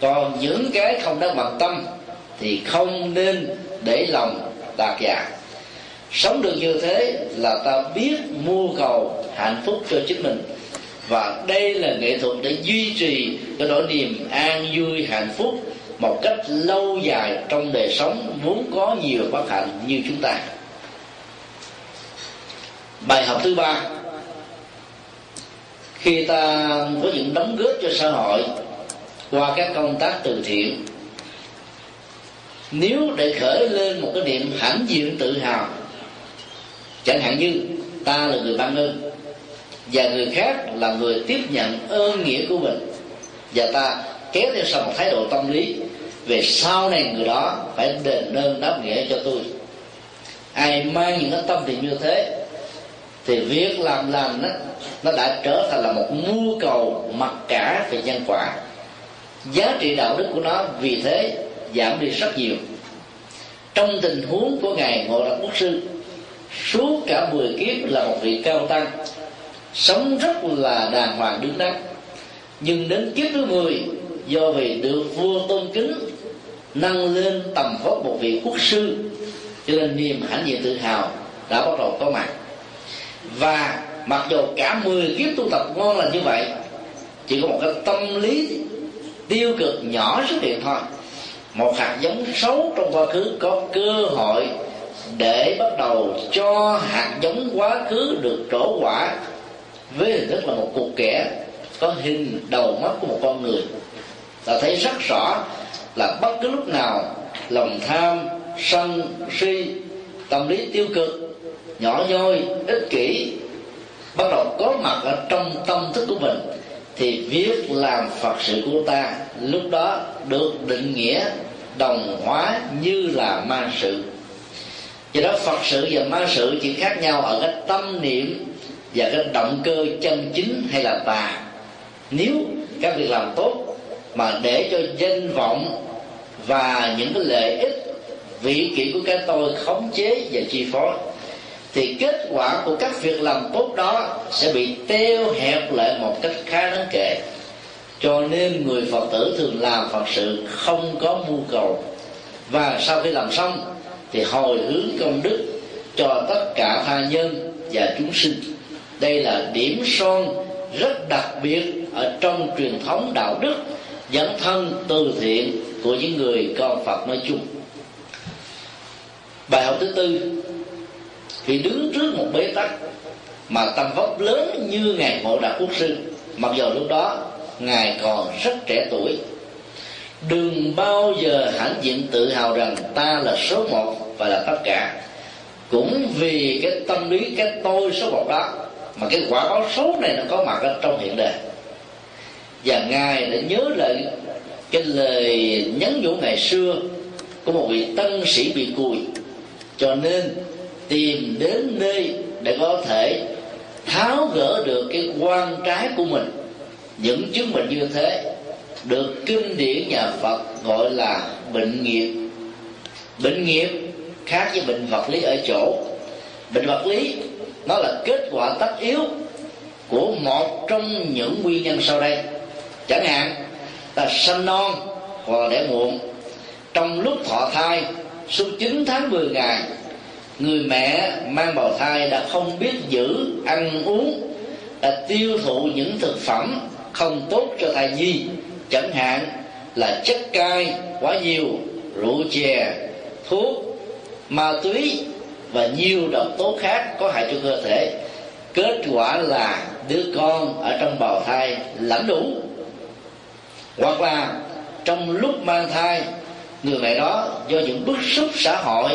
còn những cái không đáng bằng tâm thì không nên để lòng đạt giả. sống được như thế là ta biết mưu cầu hạnh phúc cho chính mình. Và đây là nghệ thuật để duy trì cái nỗi niềm an vui, hạnh phúc một cách lâu dài trong đời sống, vốn có nhiều bất hạnh như chúng ta. Bài học thứ ba. Khi ta có những đóng góp cho xã hội qua các công tác từ thiện, nếu để khởi lên một cái niệm hãnh diện tự hào, chẳng hạn như ta là người ban ơn và người khác là người tiếp nhận ơn nghĩa của mình. Và ta kéo theo sau một thái độ tâm lý về sau này người đó phải đền ơn đáp nghĩa cho tôi. Ai mang những cái tâm thì như thế, thì việc làm làm đó nó đã trở thành là một nhu cầu mặc cả về nhân quả. Giá trị đạo đức của nó vì thế giảm đi rất nhiều. Trong tình huống của ngài ngộ độc quốc sư, suốt cả 10 kiếp là một vị cao tăng sống rất là đàng hoàng đứng đắn. Nhưng đến kiếp thứ 10 do vì được vua tôn kính nâng lên tầm vóc một vị quốc sư, cho nên niềm hãnh diện tự hào đã bắt đầu có mặt. Và mặc dù cả 10 kiếp tu tập ngon là như vậy, chỉ có một cái tâm lý tiêu cực nhỏ xuất hiện thôi. Một hạt giống xấu trong quá khứ có cơ hội để bắt đầu cho hạt giống quá khứ được trổ quả với hình thức là một cục kẻ có hình, đầu mắt của một con người. Ta thấy rất rõ là bất cứ lúc nào lòng tham, sân, si, tâm lý tiêu cực, nhỏ nhoi, ích kỷ bắt đầu có mặt ở trong tâm thức của mình, thì việc làm phật sự của ta lúc đó được định nghĩa đồng hóa như là ma sự. Do đó phật sự và ma sự chỉ khác nhau ở cái tâm niệm và cái động cơ chân chính hay là tà nếu các việc làm tốt mà để cho danh vọng và những cái lợi ích vị kỷ của cái tôi khống chế và chi phối, thì kết quả của các việc làm tốt đó sẽ bị teo hẹp lại một cách khá đáng kể. Cho nên người phật tử thường làm phật sự không có mưu cầu. Và sau khi làm xong, thì hồi hướng công đức cho tất cả tha nhân và chúng sinh đây là điểm son rất đặc biệt ở trong truyền thống đạo đức, dẫn thân từ thiện của những người con phật nói chung. Bài học thứ tư thì đứng trước một bế tắc mà tâm vóc lớn như ngài ngộ đạt quốc sư, mặc dù lúc đó ngài còn rất trẻ tuổi, đừng bao giờ hãnh diện tự hào rằng ta là số một và là tất cả. Cũng vì cái tâm lý cái tôi số một đó mà cái quả báo số này nó có mặt ở trong hiện đời và ngài đã nhớ lại cái lời nhắn nhủ ngày xưa của một vị tân sĩ bị cùi. Cho nên tìm đến nơi để có thể tháo gỡ được cái quan trái của mình. Những chứng bệnh như thế được kinh điển nhà Phật gọi là bệnh nghiệp. Bệnh nghiệp khác với bệnh vật lý ở chỗ. Bệnh vật lý nó là kết quả tất yếu của một trong những nguyên nhân sau đây. Chẳng hạn là sanh non hoặc là đẻ muộn. Trong lúc thọ thai, suốt 9 tháng 10 ngày, người mẹ mang bào thai đã không biết giữ, ăn uống, đã tiêu thụ những thực phẩm không tốt cho thai nhi. Chẳng hạn là chất cay quá nhiều, rượu chè, thuốc ma túy và nhiều độc tố khác có hại cho cơ thể. Kết quả là đứa con ở trong bào thai lãnh đủ. Hoặc là trong lúc mang thai, người mẹ đó do những bức xúc xã hội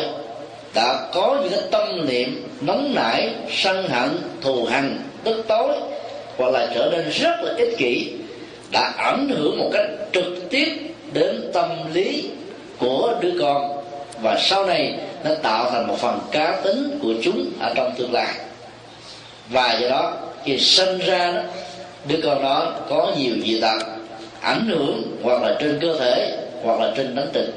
đã có những cái tâm niệm nóng nảy, sân hận, thù hằn, tức tối, hoặc là trở nên rất là ích kỷ, đã ảnh hưởng một cách trực tiếp đến tâm lý của đứa con và sau này nó tạo thành một phần cá tính của chúng ở trong tương lai. Và do đó, khi sinh ra đó, đứa con đó có nhiều dị tật, ảnh hưởng hoặc là trên cơ thể hoặc là trên tánh tình.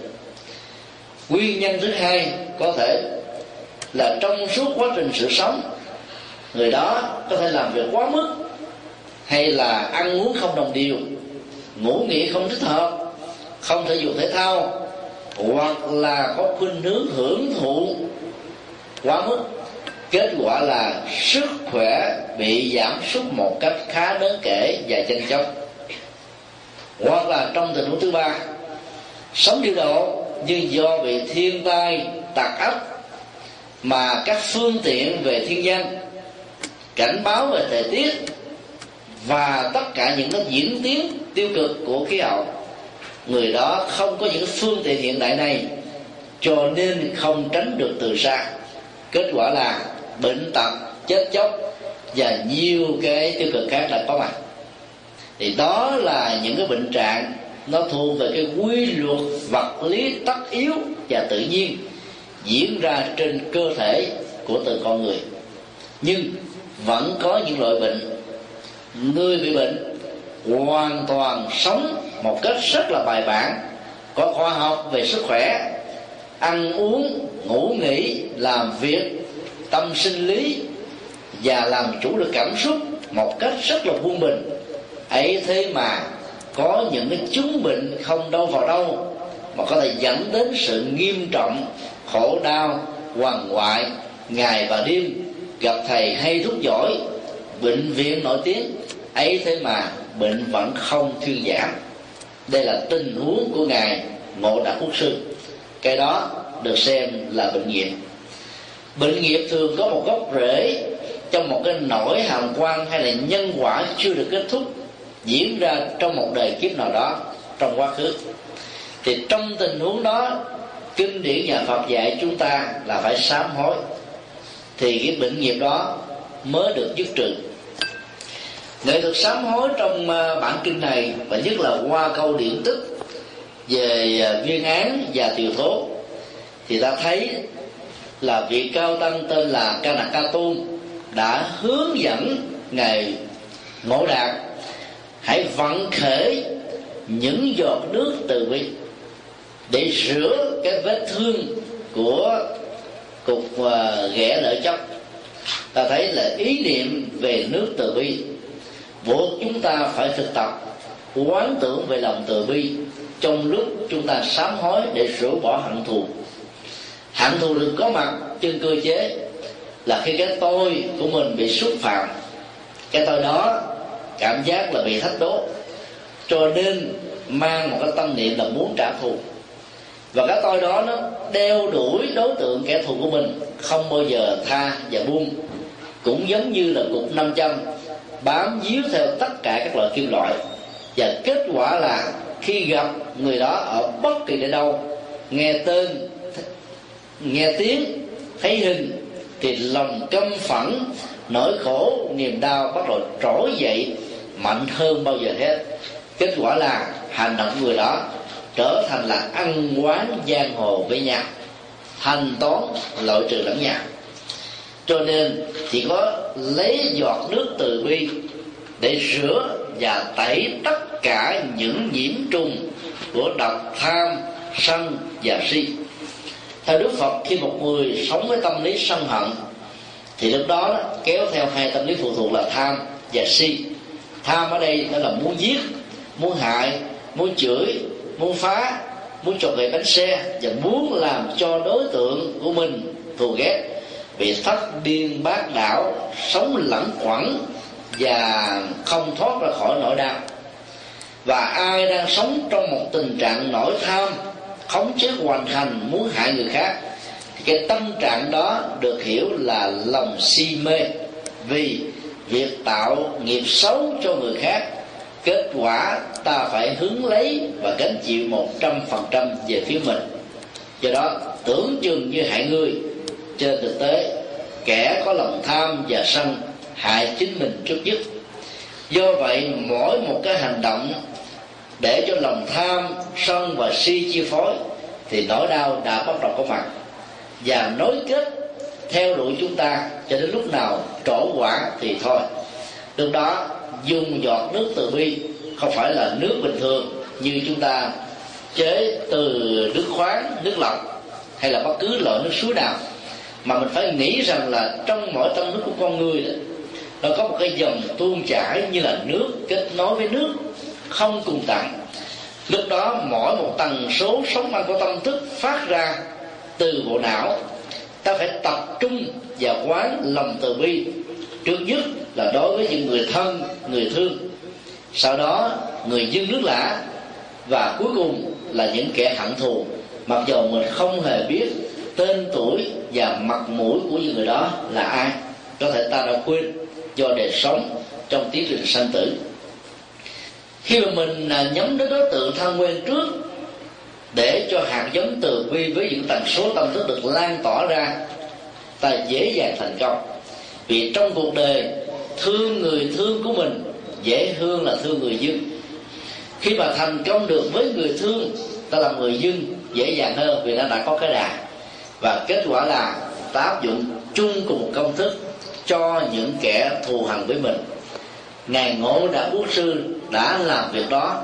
Nguyên nhân thứ hai có thể là trong suốt quá trình sự sống, người đó có thể làm việc quá mức hay là ăn uống không đồng đều, ngủ nghỉ không thích hợp, không thể dục thể thao hoặc là có khuynh hướng hưởng thụ quá mức, kết quả là sức khỏe bị giảm sút một cách khá đáng kể và nhanh chóng. Hoặc là trong tình huống thứ ba, sống điều độ nhưng do bị thiên tai tạc ấp mà các phương tiện về thiên nhiên, cảnh báo về thời tiết và tất cả những cái diễn tiến tiêu cực của khí hậu người đó không có những phương tiện hiện đại này, cho nên không tránh được từ xa. Kết quả là bệnh tật, chết chóc và nhiều cái tiêu cực khác đã có mặt. Thì đó là những cái bệnh trạng nó thuộc về cái quy luật vật lý tất yếu và tự nhiên diễn ra trên cơ thể của từng con người. Nhưng vẫn có những loại bệnh. Người bị bệnh hoàn toàn sống một cách rất là bài bản, có khoa học về sức khỏe, ăn uống, ngủ nghỉ, làm việc, tâm sinh lý và làm chủ được cảm xúc một cách rất là quân bình. Ấy thế mà có những cái chứng bệnh không đâu vào đâu mà có thể dẫn đến sự nghiêm trọng, khổ đau hoàng hoại, ngày và đêm, gặp thầy hay thuốc giỏi, bệnh viện nổi tiếng. Ấy thế mà bệnh vẫn không thuyên giảm đây là tình huống của ngài ngộ đạo quốc sư. Cái đó được xem là bệnh nghiệp. Bệnh nghiệp thường có một gốc rễ trong một cái nỗi hàm quan hay là nhân quả chưa được kết thúc diễn ra trong một đời kiếp nào đó trong quá khứ. Thì trong tình huống đó, kinh điển nhà Phật dạy chúng ta là phải sám hối. Thì cái bệnh nghiệp đó mới được dứt trừ nghệ thuật sám hối trong ờ, bản kinh này, và nhất là qua câu điển tức về ờ, viên án và tiều thố, thì ta thấy là vị cao tăng tên là ca nạc ca tôn đã hướng dẫn ngài ngộ đạt hãy vận khởi những giọt nước từ bi để rửa cái vết thương của cục ờ, ghẻ lỡ chóc. Ta thấy là ý niệm về nước từ bi buộc chúng ta phải thực tập, quán tưởng về lòng từ bi. Trong lúc chúng ta sám hối để rửa bỏ hận thù. Hận thù được có mặt trên cơ chế là khi cái tôi của mình bị xúc phạm. Cái tôi đó cảm giác là bị thách đố. Cho nên mang một cái tâm niệm là muốn trả thù. Và cái tôi đó nó đeo đuổi đối tượng kẻ thù của mình, không bao giờ tha và buông. Cũng giống như là cục 500 bám víu theo tất cả các loại kim loại. Và kết quả là khi gặp người đó ở bất kỳ nơi đâu, nghe tên, nghe tiếng, thấy hình, thì lòng căm phẫn, nỗi khổ, niềm đau bắt đầu trỗi dậy mạnh hơn bao giờ hết. Kết quả là hành động người đó trở thành là ăn quán giang hồ với nhau, thanh toán loại trừ lẫn nhau cho nên chỉ có lấy giọt nước từ bi để rửa và tẩy tất cả những nhiễm trùng của độc tham, sân và si. Theo đức phật, khi một người sống với tâm lý sân hận, thì lúc đó kéo theo hai tâm lý phụ thuộc là tham và si. Tham ở đây đó là muốn giết, muốn hại, muốn chửi, muốn phá, muốn chọc về bánh xe và muốn làm cho đối tượng của mình thù ghét bị thất điên bát đảo, sống lẳng quẩn và không thoát ra khỏi nỗi đau. Và ai đang sống trong một tình trạng nổi tham, khống chế hoàn thành muốn hại người khác, thì cái tâm trạng đó được hiểu là lòng si mê. Vì việc tạo nghiệp xấu cho người khác, kết quả ta phải hứng lấy và gánh chịu một trăm phần trăm về phía mình. Do đó, tưởng chừng như hại người trên thực tế, kẻ có lòng tham và sân hại chính mình trước nhất. Do vậy, mỗi một cái hành động để cho lòng tham, sân và si chi phối thì nỗi đau đã bắt đầu có mặt. Và nối kết theo đuổi chúng ta cho đến lúc nào trổ quả thì thôi. Lúc đó, dùng giọt nước từ bi không phải là nước bình thường như chúng ta chế từ nước khoáng, nước lọc hay là bất cứ loại nước suối nào mà mình phải nghĩ rằng là trong mỗi tâm thức của con người đó, nó có một cái dòng tuôn chảy như là nước kết nối với nước, không cùng tận lúc đó mỗi một tần số sống ăn của tâm thức phát ra từ bộ não. Ta phải tập trung và quán lòng từ bi. Trước nhất là đối với những người thân, người thương. Sau đó, người dân nước lạ và cuối cùng là những kẻ hận thù. Mặc dù mình không hề biết tên tuổi và mặt mũi của những người đó là ai? Có thể ta đã quên do đời sống trong tiến trình sanh tử. Khi mà mình à, nhắm đến đối tượng thân quen trước để cho hạt giống từ bi với những tần số tâm thức được lan tỏa ra, ta dễ dàng thành công. Vì trong cuộc đời, thương người thương của mình dễ hơn là thương người dưng. Khi mà thành công được với người thương, ta làm người dưng, dễ dàng hơn vì nó đã có cái đà và kết quả là ta áp dụng chung cùng một công thức cho những kẻ thù hằn với mình. Ngài ngộ đã quốc sư đã làm việc đó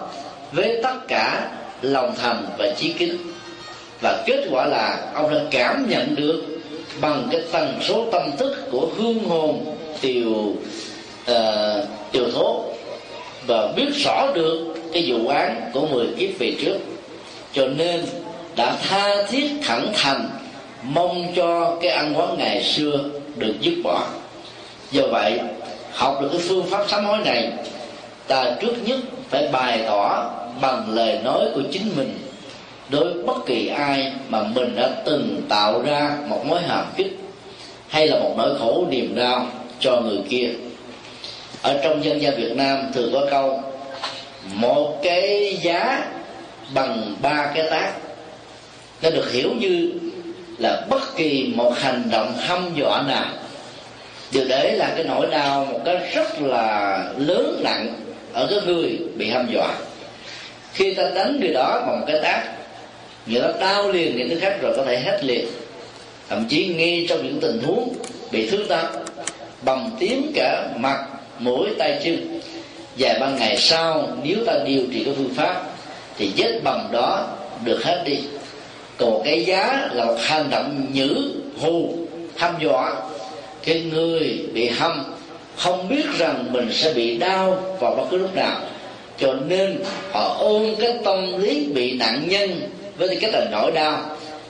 với tất cả lòng thành và chí kính. Và kết quả là ông đã cảm nhận được bằng cái tần số tâm thức của hương hồn tiều uh, tiều thố và biết rõ được cái vụ án của mười kiếp về trước. Cho nên đã tha thiết thẳng thành mong cho cái ăn quán ngày xưa được dứt bỏ. Do vậy, học được cái phương pháp sám hối này, ta trước nhất phải bày tỏ bằng lời nói của chính mình đối với bất kỳ ai mà mình đã từng tạo ra một mối hàm kích hay là một nỗi khổ niềm đau cho người kia. Ở trong dân gian Việt Nam thường có câu, một cái giá bằng ba cái tác. Nó được hiểu như là bất kỳ một hành động hâm dọa nào. Điều đấy là cái nỗi đau một cái rất là lớn nặng ở cái người bị hâm dọa. Khi ta đánh người đó bằng một cái tác người đó đau liền những thứ khác rồi có thể hết liền. Thậm chí ngay trong những tình huống bị thương tâm, bầm tím cả mặt, mũi, tay, chân. Vài ba ngày sau, nếu ta điều trị cái phương pháp, thì vết bầm đó được hết đi còn cái giá là một hành động nhữ hù hăm dọa. Cái người bị hâm không biết rằng mình sẽ bị đau vào bất cứ lúc nào. Cho nên họ ôm cái tâm lý bị nạn nhân với cái là nỗi đau.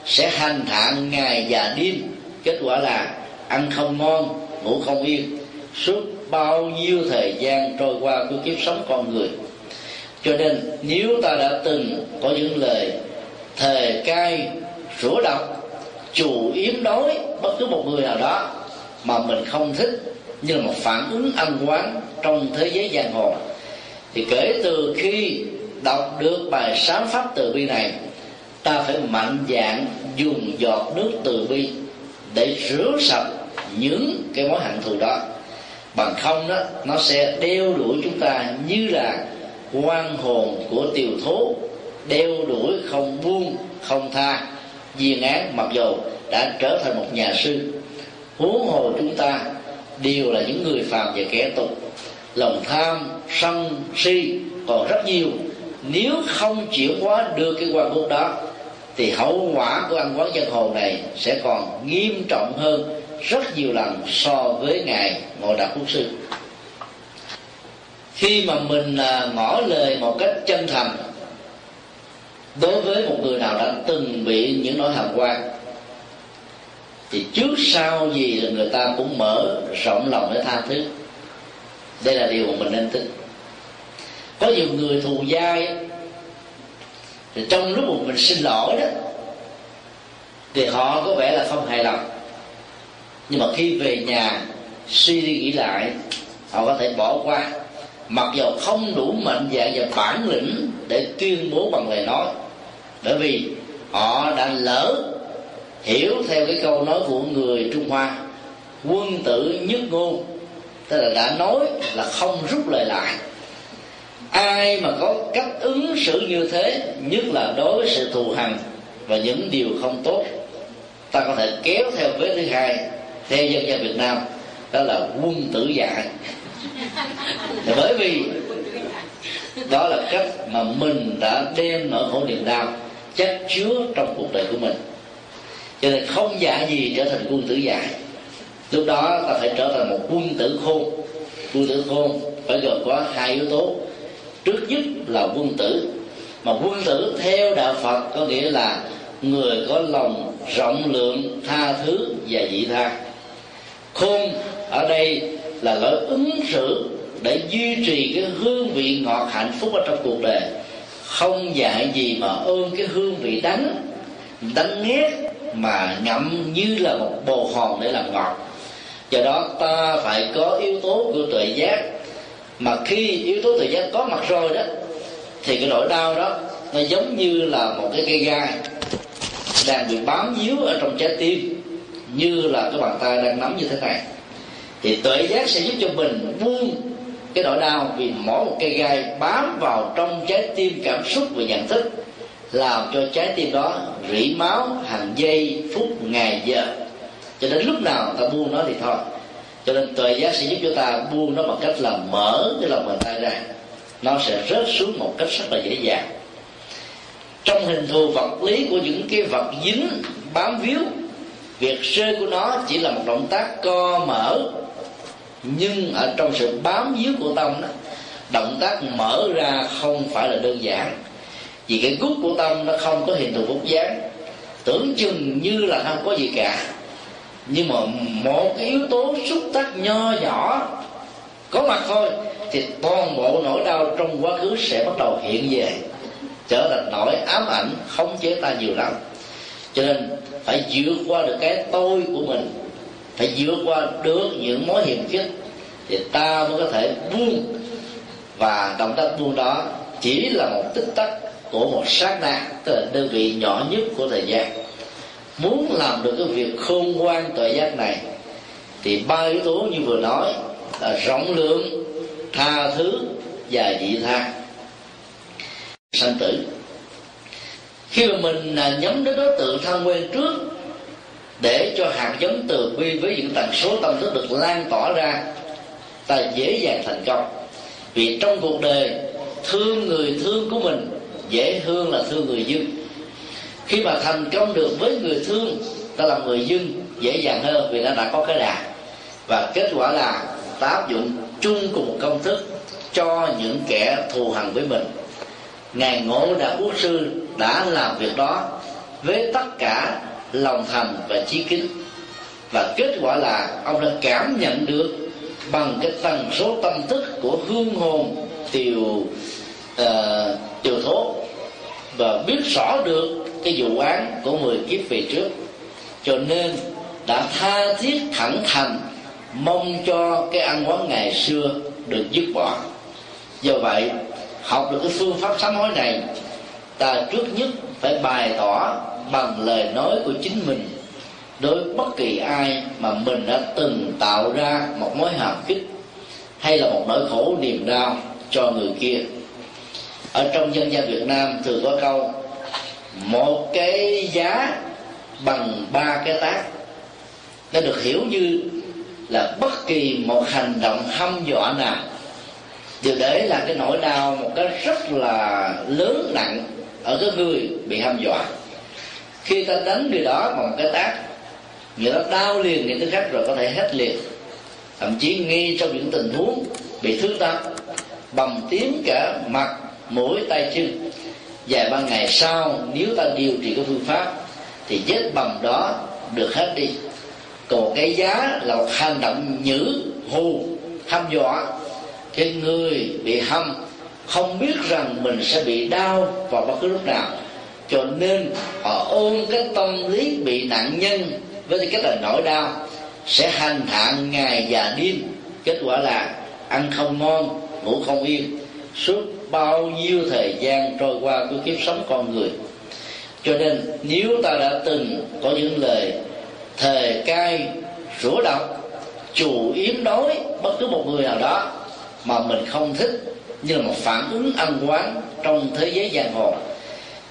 Sẽ hành hạ ngày và đêm. Kết quả là ăn không ngon, ngủ không yên. Suốt bao nhiêu thời gian trôi qua của kiếp sống con người. Cho nên, nếu ta đã từng có những lời thề cai rửa độc, chủ yếm đối bất cứ một người nào đó mà mình không thích, như là một phản ứng ăn quán trong thế giới giang hồ. Thì kể từ khi đọc được bài sáng pháp từ bi này, ta phải mạnh dạn dùng giọt nước từ bi để rửa sạch những cái mối hận thù đó. Bằng không đó, nó sẽ đeo đuổi chúng ta như là quan hồn của tiều thố đeo đuổi không buông, không tha. Viên án mặc dù đã trở thành một nhà sư, huống hồ chúng ta đều là những người phàm và kẻ tục. Lòng tham, sân, si còn rất nhiều. Nếu không chuyển hóa được cái quan quốc đó, thì hậu quả của ăn quán dân hồ này sẽ còn nghiêm trọng hơn rất nhiều lần so với ngài ngộ đạt quốc sư. Khi mà mình à, ngỏ lời một cách chân thành đối với một người nào đã từng bị những nỗi hàm quan, thì trước sau gì là người ta cũng mở rộng lòng để tha thứ. Đây là điều mà mình nên tin. Có nhiều người thù dai, thì trong lúc mà mình xin lỗi đó, thì họ có vẻ là không hài lòng. Nhưng mà khi về nhà, suy đi nghĩ lại, họ có thể bỏ qua. Mặc dù không đủ mạnh dạng và bản lĩnh để tuyên bố bằng lời nói bởi vì họ đã lỡ hiểu theo cái câu nói của người trung hoa, quân tử nhất ngôn, tức là đã nói là không rút lời lại. Ai mà có cách ứng xử như thế, nhất là đối với sự thù hằn và những điều không tốt, ta có thể kéo theo vế thứ hai theo dân gian việt nam, đó là quân tử dạy bởi vì đó là cách mà mình đã đem nỗi khổ niềm đau chất chứa trong cuộc đời của mình. Cho nên không giả gì trở thành quân tử giả lúc đó ta phải trở thành một quân tử khôn. Quân tử khôn phải gồm có hai yếu tố. Trước nhất là quân tử. Mà quân tử theo đạo phật có nghĩa là người có lòng rộng lượng, tha thứ và dị tha. Khôn ở đây là lối ứng xử để duy trì cái hương vị ngọt hạnh phúc ở trong cuộc đời không dạy gì mà ôm cái hương vị đắng. Đắng nghét mà ngậm như là một bồ hòn để làm ngọt. Do đó ta phải có yếu tố của tuệ giác. Mà khi yếu tố tuệ giác có mặt rồi đó, thì cái nỗi đau đó nó giống như là một cái cây gai đang bị bám víu ở trong trái tim, như là cái bàn tay đang nắm như thế này. Thì tuệ giác sẽ giúp cho mình buông cái nỗi đau vì mỗi một cây gai bám vào trong trái tim cảm xúc và nhận thức, làm cho trái tim đó rỉ máu hàng giây, phút, ngày, giờ. Cho đến lúc nào ta buông nó thì thôi. Cho nên tuệ giác sẽ giúp cho ta buông nó bằng cách là mở cái lòng bàn tay ra. Nó sẽ rớt xuống một cách rất là dễ dàng. Trong hình thù vật lý của những cái vật dính, bám víu, việc rơi của nó chỉ là một động tác co mở nhưng ở trong sự bám víu của tâm đó, động tác mở ra không phải là đơn giản. Vì cái gút của tâm nó không có hình thù bút dáng. Tưởng chừng như là không có gì cả. Nhưng mà một cái yếu tố xúc tác nho nhỏ có mặt thôi, thì toàn bộ nỗi đau trong quá khứ sẽ bắt đầu hiện về, trở thành nỗi ám ảnh, khống chế ta nhiều lắm. Cho nên phải vượt qua được cái tôi của mình phải vượt qua được những mối hiểm khích thì ta mới có thể buông và động tác buông đó chỉ là một tích tắc của một sát na, tức là đơn vị nhỏ nhất của thời gian. Muốn làm được cái việc khôn ngoan tuệ giác này, thì ba yếu tố như vừa nói là rộng lượng, tha thứ và dị tha. Sanh tử. Khi mà mình à, nhắm đến đối tượng thân quen trước để cho hạt giống từ bi với những tần số tâm thức được lan tỏa ra, ta dễ dàng thành công. Vì trong cuộc đời, thương người thương của mình dễ thương là thương người dưng khi mà thành công được với người thương, ta làm người dưng dễ dàng hơn vì nó đã có cái đà. Và kết quả là ta áp dụng chung cùng một công thức cho những kẻ thù hằn với mình. Ngài ngộ đạo quốc sư đã làm việc đó với tất cả lòng thành và trí kính. Và kết quả là ông đã cảm nhận được bằng cái tần số tâm thức của hương hồn tiều uh, tiều thố và biết rõ được cái vụ án của 10 kiếp về trước. Cho nên đã tha thiết thẳng thành mong cho cái ăn quán ngày xưa được dứt bỏ. Do vậy học được cái phương pháp sám hối này ta trước nhất phải bày tỏ bằng lời nói của chính mình. Đối với bất kỳ ai mà mình đã từng tạo ra một mối hàm kích hay là một nỗi khổ niềm đau cho người kia. Ở trong dân gian Việt Nam thường có câu, một cái giá bằng ba cái tác. Nó được hiểu như là bất kỳ một hành động hăm dọa nào, đều để là cái nỗi đau một cái rất là lớn nặng ở cái người bị hăm dọa khi ta đánh người đó bằng một cái tác người đó đau liền những thứ khác rồi có thể hết liền. Thậm chí ngay trong những tình huống bị thương tâm, bầm tím cả mặt, mũi, tay, chân. Vài ba ngày sau, nếu ta điều trị cái phương pháp, thì vết bầm đó được hết đi. Còn cái giá là một hành động nhữ, hù, hăm dọa. Cái người bị hâm không biết rằng mình sẽ bị đau vào bất cứ lúc nào cho nên họ ôm cái tâm lý bị nạn nhân với cái là nỗi đau sẽ hành hạ ngày và đêm. Kết quả là ăn không ngon, ngủ không yên. Suốt bao nhiêu thời gian trôi qua của kiếp sống con người. Cho nên nếu ta đã từng có những lời thề cai rủa độc chủ yếm đối bất cứ một người nào đó mà mình không thích, như là một phản ứng ăn quán trong thế giới giang hồ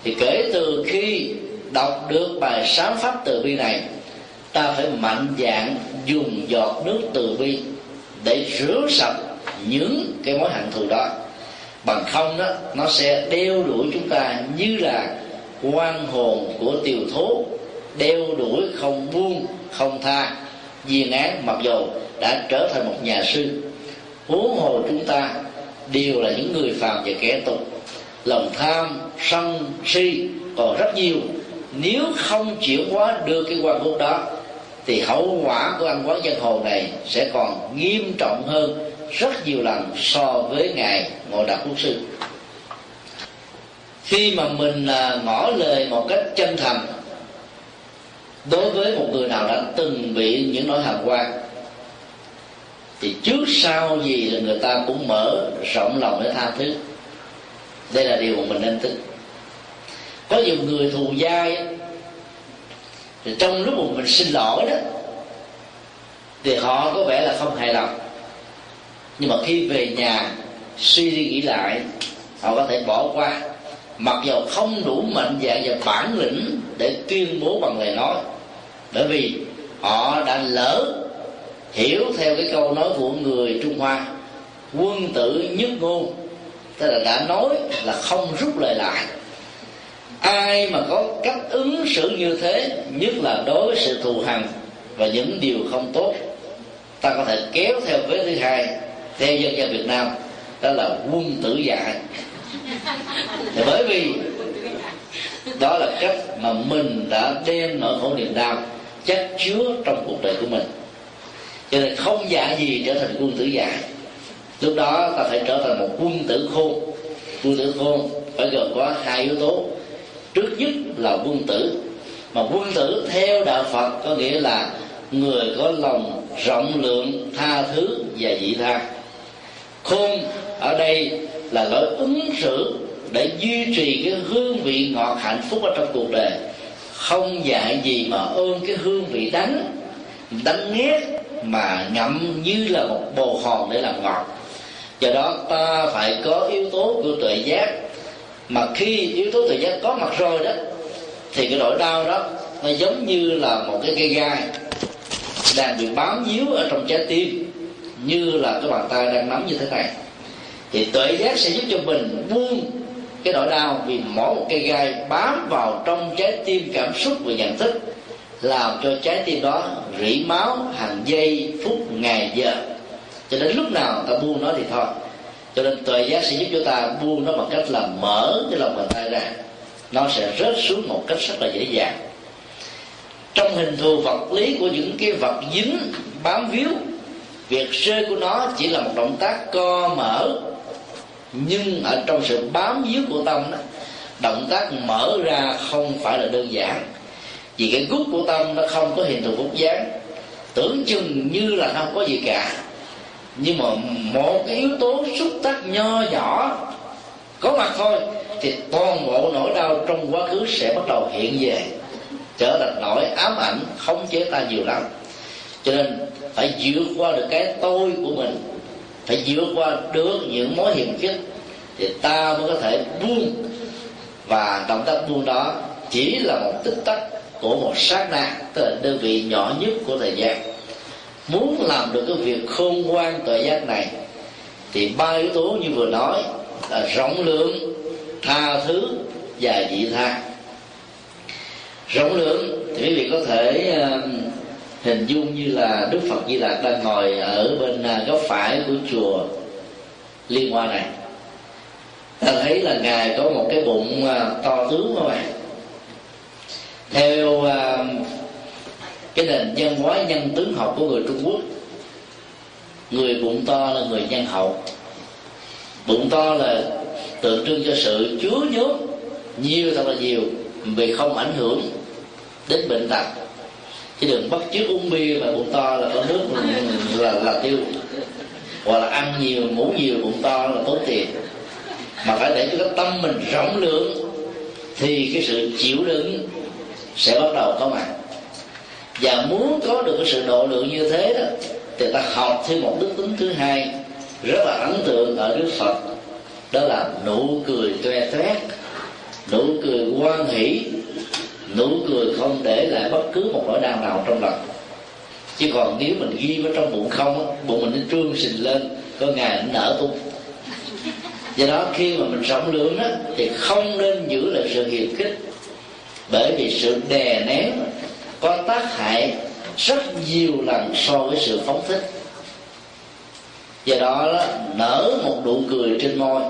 thì kể từ khi đọc được bài sáng pháp từ bi này, ta phải mạnh dạn dùng giọt nước từ bi để rửa sạch những cái mối hận thù đó. Bằng không đó, nó sẽ đeo đuổi chúng ta như là quan hồn của tiều thố đeo đuổi không buông, không tha. Viên án mặc dù đã trở thành một nhà sư, huống hồ chúng ta đều là những người phàm và kẻ tục lòng tham, sân, si còn rất nhiều. Nếu không chuyển hóa được cái quan hút đó, thì hậu quả của ăn quán giang hồ này sẽ còn nghiêm trọng hơn rất nhiều lần so với ngài ngộ đạo quốc sư. Khi mà mình là ngỏ lời một cách chân thành, đối với một người nào đã từng bị những nỗi hàm quan, thì trước sau gì là người ta cũng mở rộng lòng để tha thứ đây là điều mà mình nên tin. Có nhiều người thù dai thì trong lúc mà mình xin lỗi đó, thì họ có vẻ là không hài lòng. Nhưng mà khi về nhà, suy đi nghĩ lại, họ có thể bỏ qua. Mặc dầu không đủ mạnh dạng và bản lĩnh để tuyên bố bằng lời nói. Bởi vì họ đã lỡ hiểu theo cái câu nói của người trung hoa, quân tử nhất ngôn tức là đã nói là không rút lời lại. Ai mà có cách ứng xử như thế, nhất là đối với sự thù hằn và những điều không tốt, ta có thể kéo theo vế thứ hai, theo dân gian việt nam, đó là quân tử dạy. Thì bởi vì đó là cách mà mình đã đem nỗi khổ niềm đau chất chứa trong cuộc đời của mình. Cho nên không dạ gì trở thành quân tử dạy lúc đó ta phải trở thành một quân tử khôn. Quân tử khôn phải gồm có hai yếu tố. Trước nhất là quân tử. Mà quân tử theo đạo phật có nghĩa là người có lòng rộng lượng, tha thứ và dị tha. Khôn ở đây là lối ứng xử để duy trì cái hương vị ngọt hạnh phúc ở trong cuộc đời. Không dạy gì mà ôm cái hương vị đắng đắng nghét mà ngậm như là một bồ hòn để làm ngọt do đó ta phải có yếu tố của tuệ giác. Mà khi yếu tố tuệ giác có mặt rồi đó, thì cái nỗi đau đó nó giống như là một cái cây gai đang bị bám víu ở trong trái tim, như là cái bàn tay đang nắm như thế này. Thì tuệ giác sẽ giúp cho mình buông cái nỗi đau vì mỗi một cây gai bám vào trong trái tim cảm xúc và nhận thức, làm cho trái tim đó rỉ máu hàng giây, phút, ngày, giờ cho đến lúc nào ta buông nó thì thôi. Cho nên tuệ giác sẽ giúp cho ta buông nó bằng cách là mở cái lòng bàn tay ra. Nó sẽ rớt xuống một cách rất là dễ dàng. Trong hình thù vật lý của những cái vật dính, bám víu, việc rơi của nó chỉ là một động tác co mở. Nhưng ở trong sự bám víu của tâm đó, động tác mở ra không phải là đơn giản. Vì cái gút của tâm nó không có hình thù hút dáng. Tưởng chừng như là không có gì cả nhưng mà một cái yếu tố xúc tác nho nhỏ có mặt thôi, thì toàn bộ nỗi đau trong quá khứ sẽ bắt đầu hiện về, trở thành nỗi ám ảnh khống chế ta nhiều lắm. Cho nên phải vượt qua được cái tôi của mình, phải vượt qua được những mối hiểm khích, thì ta mới có thể buông. Và động tác buông đó chỉ là một tích tắc của một sát na, tức là đơn vị nhỏ nhất của thời gian muốn làm được cái việc khôn ngoan tuệ giác này thì ba yếu tố như vừa nói là rộng lượng tha thứ và dị tha. Rộng lượng thì quý vị có thể uh, hình dung như là đức phật di lặc đang ngồi ở bên uh, góc phải của chùa liên hoa này. Ta thấy là ngài có một cái bụng uh, to tướng các bạn theo à, cái nền văn hóa nhân tướng học của người trung quốc, người bụng to là người nhân hậu. Bụng to là tượng trưng cho sự chứa nhốt nhiều thật là nhiều vì không ảnh hưởng đến bệnh tật. Chứ đừng bắt chước uống bia mà bụng to là có nước là là tiêu. Hoặc là ăn nhiều, ngủ nhiều, bụng to là tốn tiền. Mà phải để cho cái tâm mình rộng lượng thì cái sự chịu đựng sẽ bắt đầu có mặt và muốn có được cái sự độ lượng như thế đó, thì ta học thêm một đức tính thứ hai, rất là ấn tượng ở đức phật. Đó là nụ cười toe toét, nụ cười quan hỷ, nụ cười không để lại bất cứ một nỗi đau nào trong lòng. Chứ còn nếu mình ghi ở trong bụng không bụng mình nó trương sình lên, có ngày nó nở tung. Do đó khi mà mình rộng lượng đó thì không nên giữ lại sự hiềm khích. Bởi vì sự đè nén có tác hại rất nhiều lần so với sự phóng thích. Do đó, đó nở một nụ cười trên môi.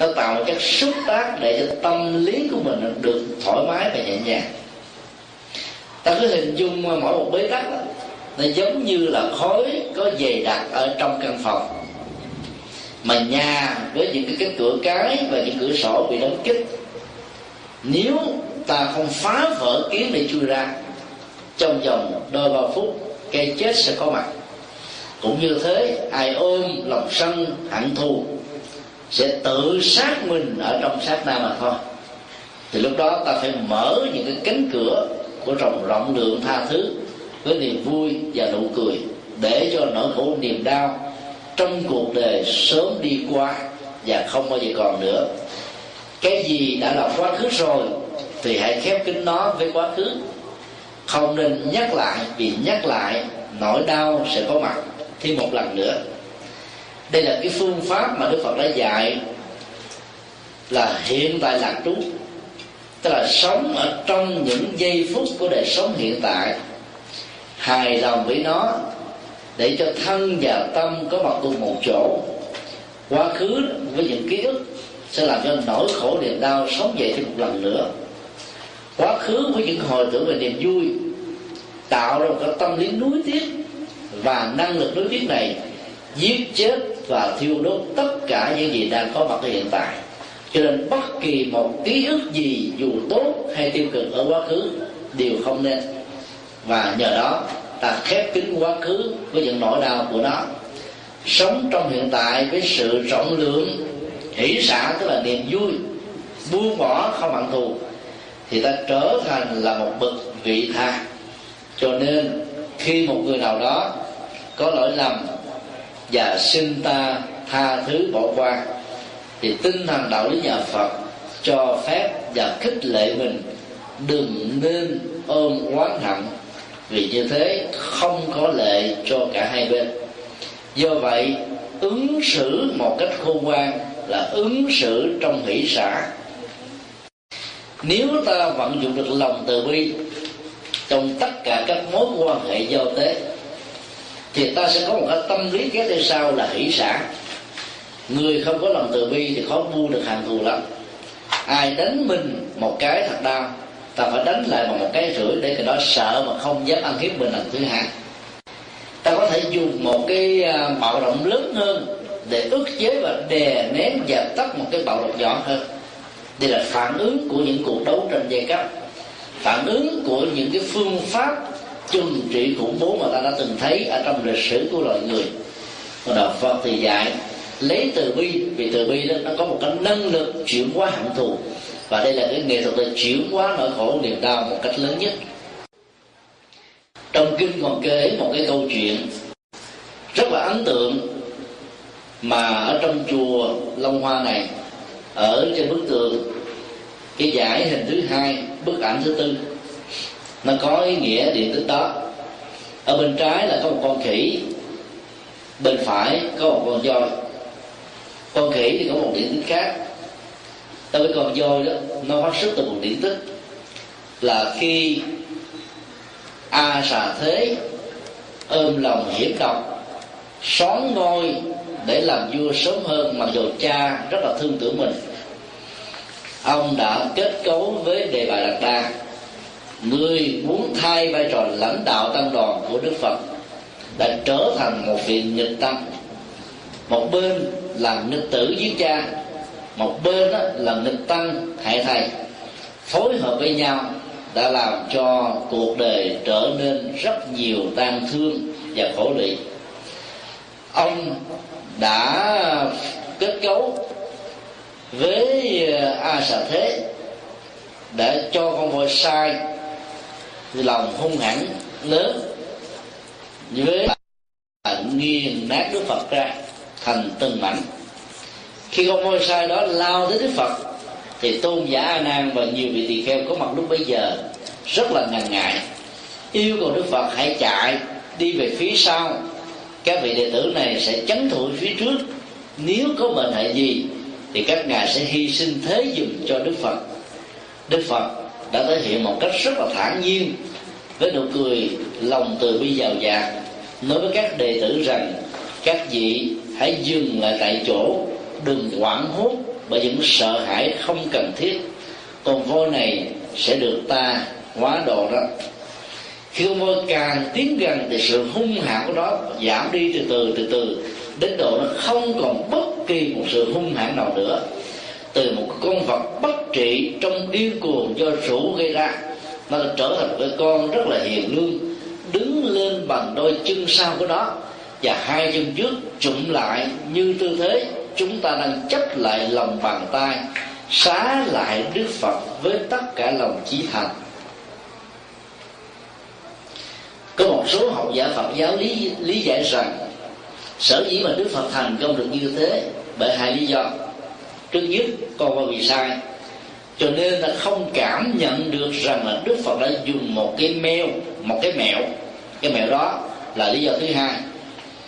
Nó tạo một chất xúc tác để cho tâm lý của mình được thoải mái và nhẹ nhàng. Ta cứ hình dung mỗi một bế tắc đó, nó giống như là khói có dày đặc ở trong căn phòng. Mà nhà với những cái cánh cửa cái và những cửa sổ bị đóng kín. Nếu ta không phá vỡ kiến để chui ra. Trong vòng đôi ba phút cây chết sẽ có mặt. Cũng như thế, ai ôm lòng sân hận thù sẽ tự sát mình ở trong sát na mà thôi. Thì lúc đó ta phải mở những cái cánh cửa của rộng rộng lượng tha thứ với niềm vui và nụ cười để cho nỗi khổ niềm đau trong cuộc đời sớm đi qua và không bao giờ còn nữa. Cái gì đã là quá khứ rồi thì hãy khép kín nó với quá khứ. Không nên nhắc lại, vì nhắc lại, nỗi đau sẽ có mặt thêm một lần nữa. Đây là cái phương pháp mà đức phật đã dạy là hiện tại lạc trú. Tức là sống ở trong những giây phút của đời sống hiện tại. Hài lòng với nó để cho thân và tâm có mặt cùng một chỗ. Quá khứ với những ký ức sẽ làm cho nỗi khổ niềm đau sống dậy thêm một lần nữa quá khứ của những hồi tưởng về niềm vui, tạo ra một cái tâm lý nuối tiếc và năng lực nuối tiếc này giết chết và thiêu đốt tất cả những gì đang có mặt ở hiện tại. Cho nên bất kỳ một ký ức gì, dù tốt hay tiêu cực ở quá khứ, đều không nên. Và nhờ đó, ta khép kín quá khứ với những nỗi đau của nó. Sống trong hiện tại với sự rộng lượng hỷ xả tức là niềm vui, buông bỏ không hận thù thì ta trở thành là một bậc vị tha. Cho nên, khi một người nào đó có lỗi lầm và xin ta tha thứ bỏ qua, thì tinh thần đạo lý nhà Phật cho phép và khích lệ mình đừng nên ôm oán hận, vì như thế không có lệ cho cả hai bên. Do vậy, ứng xử một cách khôn ngoan là ứng xử trong hỷ xã nếu ta vận dụng được lòng từ bi trong tất cả các mối quan hệ giao tế, thì ta sẽ có một cái tâm lý kế theo sau là hỷ xã người không có lòng từ bi thì khó mua được hàng thù lắm. Ai đánh mình một cái thật đau, ta phải đánh lại bằng một cái rưỡi để cái đó sợ mà không dám ăn hiếp mình lần thứ hai. Ta có thể dùng một cái à, bạo động lớn hơn để ức chế và đè nén dập tắt một cái bạo động nhỏ hơn đây là phản ứng của những cuộc đấu tranh giai cấp. Phản ứng của những cái phương pháp trừng trị khủng bố mà ta đã từng thấy ở trong lịch sử của loài người. Còn đạo phật thì dạy, lấy từ bi, vì từ bi đó nó có một cái năng lực chuyển hóa hận thù. Và đây là cái nghệ thuật để chuyển hóa nỗi khổ, niềm đau một cách lớn nhất. Trong kinh còn kể một cái câu chuyện rất là ấn tượng mà ở trong chùa Long Hoa này ở trên bức tường, cái giải hình thứ hai, bức ảnh thứ tư. Nó có ý nghĩa điện tích đó. Ở bên trái là có một con khỉ, bên phải có một con voi. Con khỉ thì có một điện tích khác. Đối với con voi đó, nó phát xuất từ một điện tích là khi a xà thế, ôm lòng hiểm độc, xón ngôi để làm vua sớm hơn mặc dù cha rất là thương tưởng mình. Ông đã kết cấu với đề bà đạt đa. Người muốn thay vai trò lãnh đạo tăng đoàn của đức phật đã trở thành một vị nghịch tâm. Một bên là nghịch tử với cha, một bên đó là nghịch tăng hại thầy. Phối hợp với nhau đã làm cho cuộc đời trở nên rất nhiều tan thương và khổ lụy. Ông đã kết cấu với à, a xà thế để cho con voi sai lòng hung hãn lớn với nghiền nát đức phật ra thành từng mảnh. Khi con voi sai đó lao tới đức phật, thì tôn giả a nan và nhiều vị tỳ kheo có mặt lúc bấy giờ rất là ngần ngại, yêu cầu đức phật hãy chạy đi về phía sau các vị đệ tử này sẽ chấn thủ phía trước. Nếu có bệnh hại gì, thì các ngài sẽ hy sinh thế dùng cho đức phật. Đức phật đã thể hiện một cách rất là thản nhiên, với nụ cười lòng từ bi giàu dạt nói với các đệ tử rằng, các vị hãy dừng lại tại chỗ, đừng hoảng hốt, bởi những sợ hãi không cần thiết. Con voi này sẽ được ta hóa độ đó khi con voi càng tiến gần thì sự hung hãn của nó giảm đi từ từ từ từ, đến độ nó không còn bất kỳ một sự hung hãn nào nữa. Từ một con vật bất trị trong điên cuồng do rượu gây ra, nó trở thành một cái con rất là hiền lương, đứng lên bằng đôi chân sau của nó, và hai chân trước chụm lại như tư thế chúng ta đang chấp lại lòng bàn tay, xá lại đức phật với tất cả lòng chí thành có một số học giả Phật giáo lý lý giải rằng sở dĩ mà Đức Phật thành công được như thế bởi hai lý do. Trước nhất con qua vì sai cho nên ta không cảm nhận được rằng là Đức Phật đã dùng một cái mèo, một cái mẹo. Cái mẹo đó là lý do thứ hai.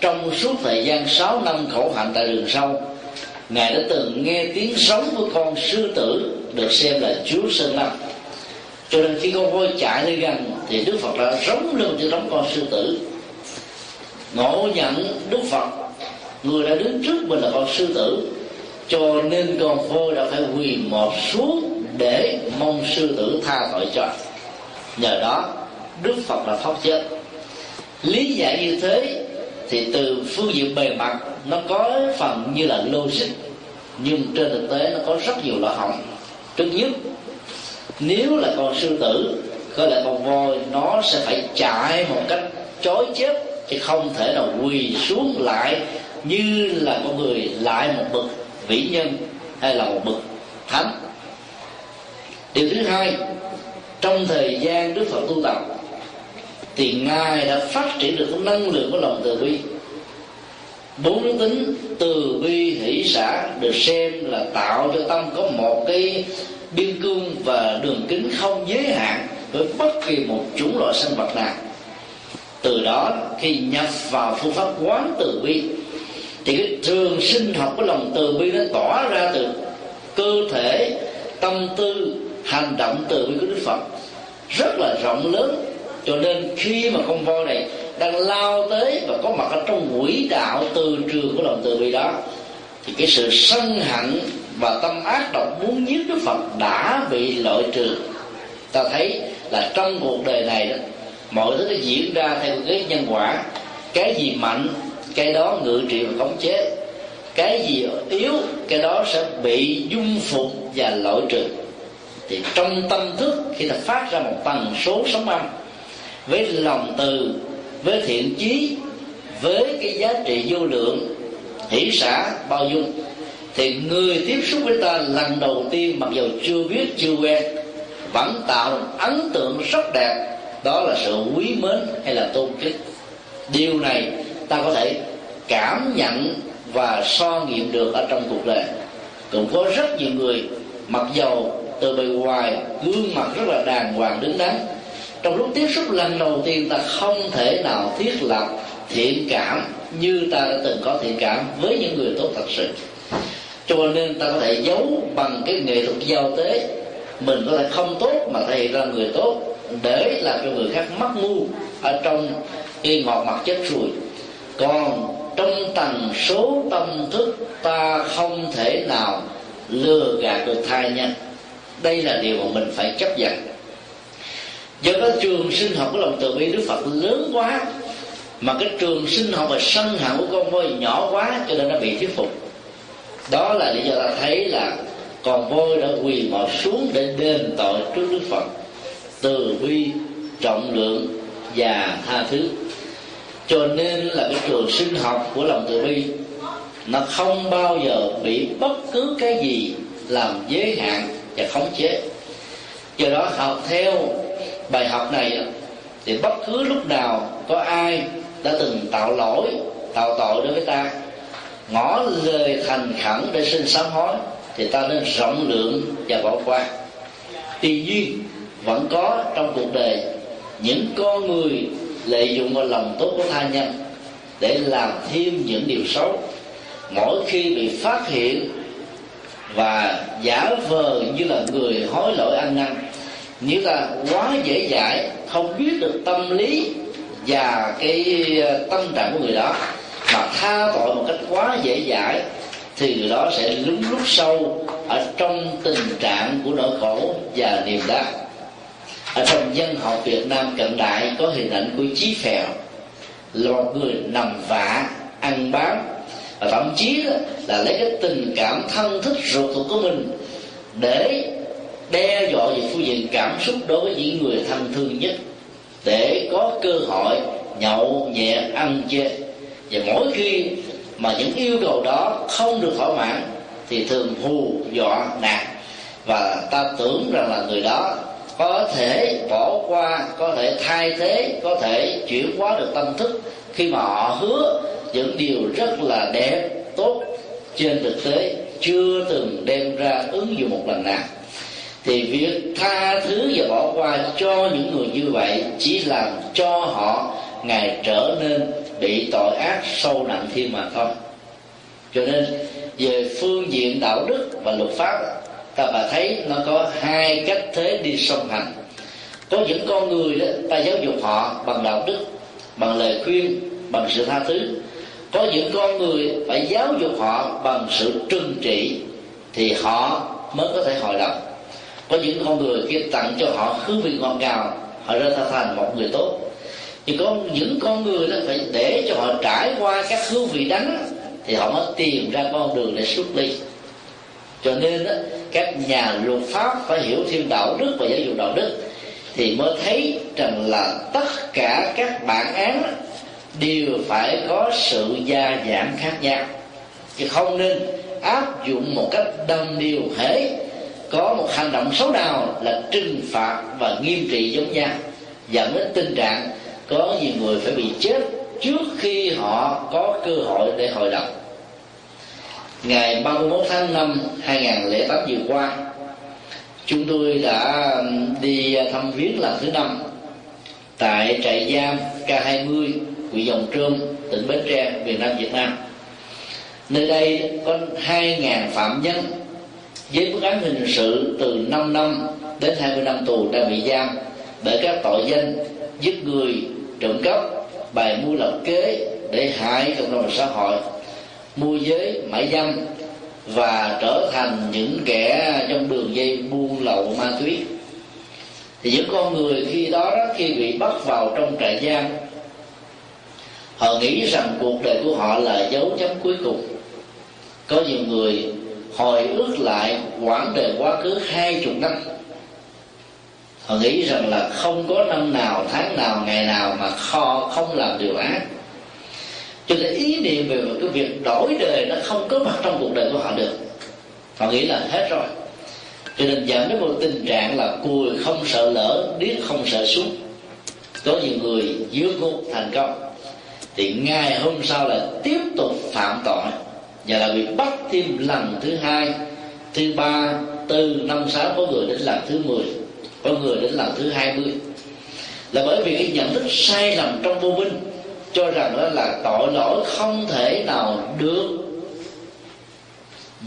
Trong suốt thời gian 6 năm khổ hạnh tại đường sâu ngài đã từng nghe tiếng sống của con sư tử được xem là chúa sơn lâm cho nên khi con voi chạy lên gần thì đức phật đã rống lên cho đóng con sư tử. Ngộ nhận đức phật, người đã đứng trước mình là con sư tử. Cho nên con voi đã phải quỳ một xuống để mong sư tử tha tội cho. Nhờ đó, đức phật là thoát chết. Lý giải như thế, thì từ phương diện bề mặt, nó có phần như là logic, nhưng trên thực tế nó có rất nhiều lỗ hỏng trước nhất nếu là con sư tử, có là con voi, nó sẽ phải chạy một cách chối chết chứ không thể nào quỳ xuống lại như là con người lại một bậc vĩ nhân hay là một bậc thánh. Điều thứ hai, trong thời gian đức phật tu tập, thì ngài đã phát triển được cái năng lượng của lòng từ bi bốn đức tính từ bi hỷ xã được xem là tạo cho tâm có một cái biên cương và đường kính không giới hạn với bất kỳ một chủng loại sinh vật nào. Từ đó, khi nhập vào phương pháp quán từ bi, thì cái trường sinh học của lòng từ bi nó tỏ ra từ cơ thể, tâm tư, hành động từ bi của đức phật. Rất là rộng lớn. Cho nên khi mà con voi này đang lao tới và có mặt ở trong quỹ đạo từ trường của lòng từ bi đó. Thì cái sự sân hận và tâm ác độc muốn giết đức phật đã bị loại trừ. Ta thấy là trong cuộc đời này đó, mọi thứ nó diễn ra theo cái nhân quả. Cái gì mạnh, cái đó ngự trị và khống chế. Cái gì yếu, cái đó sẽ bị dung phục và loại trừ. Thì trong tâm thức, khi ta phát ra một tần số sống âm với lòng từ với thiện chí, với cái giá trị vô lượng, hỷ xã bao dung. Thì người tiếp xúc với ta lần đầu tiên mặc dù chưa biết, chưa quen, vẫn tạo ấn tượng rất đẹp, đó là sự quý mến hay là tôn kính. Điều này ta có thể cảm nhận và so nghiệm được ở trong cuộc đời. Cũng có rất nhiều người mặc dầu từ bề ngoài gương mặt rất là đàng hoàng đứng đắn trong lúc tiếp xúc lần đầu tiên ta không thể nào thiết lập thiện cảm như ta đã từng có thiện cảm với những người tốt thật sự. Cho nên ta có thể giấu bằng cái nghệ thuật giao tế. Mình có thể không tốt mà thể hiện ra người tốt để làm cho người khác mắc ngu ở trong cái ngọt mặt chết rồi còn trong tầng số tâm thức, ta không thể nào lừa gạt được thai nhân. Đây là điều mà mình phải chấp nhận do đó trường sinh học của lòng từ bi đức phật lớn quá. Mà cái trường sinh học và sân hận của con voi nhỏ quá, cho nên nó bị thuyết phục. Đó là lý do ta thấy là con voi đã quỳ mọt xuống để đền tội trước đức phật. Từ bi, trọng lượng và tha thứ. Cho nên là cái trường sinh học của lòng từ bi, nó không bao giờ bị bất cứ cái gì làm giới hạn và khống chế. Do đó học theo bài học này thì bất cứ lúc nào có ai đã từng tạo lỗi, tạo tội đối với ta ngỏ lời thành khẩn để xin sám hối, thì ta nên rộng lượng và bỏ qua. Tuy nhiên, vẫn có trong cuộc đời những con người lợi dụng vào lòng tốt của tha nhân để làm thêm những điều xấu. Mỗi khi bị phát hiện và giả vờ như là người hối lỗi ăn năn nếu ta quá dễ dãi, không biết được tâm lý và cái ờ, tâm trạng của người đó. Mà tha tội một cách quá dễ dãi thì người đó sẽ lún lút sâu ở trong tình trạng của nỗi khổ và niềm đau. Ở trong dân học Việt Nam cận đại có hình ảnh của chí phèo là một người nằm vạ, ăn bám. Và thậm chí là lấy cái tình cảm thân thích ruột thuộc của mình để đe dọa về phương diện cảm xúc đối với những người thân thương nhất. Để có cơ hội nhậu, nhẹ, ăn chơi và mỗi khi mà những yêu cầu đó không được thỏa mãn, thì thường hù dọa nạt. Và ta tưởng rằng là người đó có thể bỏ qua, có thể thay thế, có thể chuyển hóa được tâm thức khi mà họ hứa những điều rất là đẹp, tốt trên thực tế, chưa từng đem ra ứng dụng một lần nào thì việc tha thứ và bỏ qua cho những người như vậy chỉ làm cho họ ngày trở nên bị tội ác sâu nặng thêm mà thôi cho nên, về phương diện đạo đức và luật pháp, ta bà thấy nó có hai cách thế đi song hành. Có những con người đó, ta giáo dục họ bằng đạo đức, bằng lời khuyên, bằng sự tha thứ. Có những con người phải giáo dục họ bằng sự trừng trị thì họ mới có thể hồi đồng có những con người kia tặng cho họ hương vị ngọt ngào họ ra thành một người tốt nhưng có những con người đó phải để cho họ trải qua các hương vị đắng thì họ mới tìm ra con đường để xuất ly cho nên đó, các nhà luật pháp phải hiểu thêm đạo đức và giáo dục đạo đức thì mới thấy rằng là tất cả các bản án đều phải có sự gia giảm khác nhau chứ không nên áp dụng một cách đồng điều hết có một hành động xấu nào là trừng phạt và nghiêm trị giống nhau, dẫn đến tình trạng có nhiều người phải bị chết trước khi họ có cơ hội để hồi đồng. Ngày 31 tháng 5 2008 vừa qua, chúng tôi đã đi à, thăm viếng lần thứ năm tại trại giam K20 huyện Dòng Trơm, tỉnh Bến Tre, miền Nam Việt Nam. Nơi đây có 2.000 phạm nhân với mức án hình sự từ 5 năm đến 20 năm tù đang bị giam bởi các tội danh giết người trộm cắp bài mưu lập kế để hại cộng đồng xã hội mua giới mại dâm và trở thành những kẻ trong đường dây buôn lậu ma túy. Thì những con người khi đó, đó khi bị bắt vào trong trại giam họ nghĩ rằng cuộc đời của họ là dấu chấm cuối cùng. Có nhiều người hồi ước lại quãng đời quá khứ hai chục năm. Họ nghĩ rằng là không có năm nào, tháng nào, ngày nào mà kho không làm điều ác. Cho nên ý niệm về cái việc đổi đời nó không có mặt trong cuộc đời của họ được. Họ nghĩ là hết rồi. Cho nên dẫn đến một tình trạng là cùi không sợ lỡ điếc không sợ súng. Có nhiều người dưới ngục thành công. Thì ngày hôm sau là tiếp tục phạm tội và là bị bắt thêm lần thứ hai thứ ba tư năm sáu có người đến lần thứ mười có người đến lần thứ hai mươi. Là bởi vì cái nhận thức sai lầm trong vô minh cho rằng đó là tội lỗi không thể nào được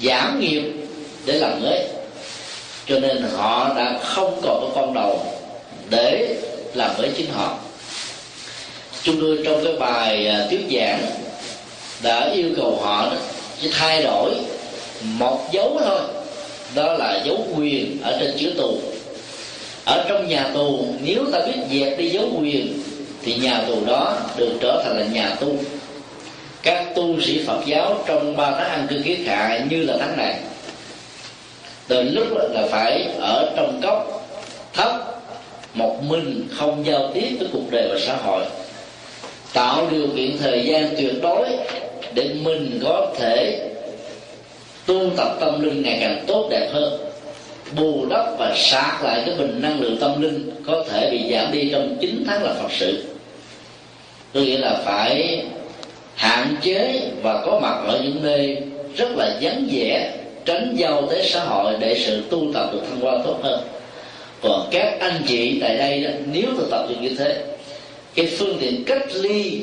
giảm nghiệp để làm mới cho nên họ đã không còn có con đầu để làm mới chính họ. Chúng tôi trong cái bài à, thuyết giảng đã yêu cầu họ đó, chỉ thay đổi một dấu thôi. Đó là dấu quyền ở trên chữ tù. Ở trong nhà tù, nếu ta biết dẹp đi dấu quyền, thì nhà tù đó được trở thành là nhà tu. Các tu sĩ phật giáo trong ba tháng ăn cư kiết hạ như là tháng này, từ lúc là phải ở trong cốc thấp một mình không giao tiếp với cuộc đời và xã hội tạo điều kiện thời gian tuyệt đối để mình có thể tu tập tâm linh ngày càng tốt đẹp hơn. Bù đắp và sạc lại cái bình năng lượng tâm linh có thể bị giảm đi trong 9 tháng là Phật sự. Có nghĩa là phải hạn chế và có mặt ở những nơi rất là vắng vẻ tránh giao tế xã hội để sự tu tập được thăng hoa tốt hơn. Còn các anh chị tại đây đó, nếu thực tập được như thế cái phương tiện cách ly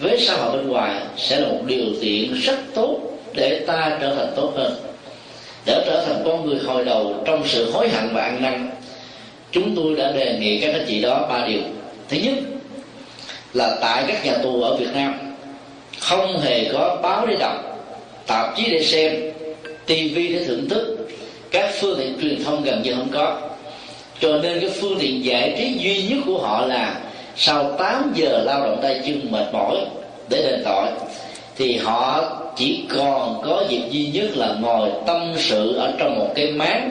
với xã hội bên ngoài sẽ là một điều kiện rất tốt để ta trở thành tốt hơn. Để trở thành con người hồi đầu trong sự hối hận và ăn năn, chúng tôi đã đề nghị các anh chị đó ba điều. Thứ nhất là tại các nhà tù ở Việt Nam, không hề có báo để đọc, tạp chí để xem tivi để thưởng thức, các phương tiện truyền thông gần như không có. Cho nên cái phương tiện giải trí duy nhất của họ là sau 8 giờ lao động tay chân mệt mỏi để đền tội, thì họ chỉ còn có việc duy nhất là ngồi tâm sự ở trong một cái máng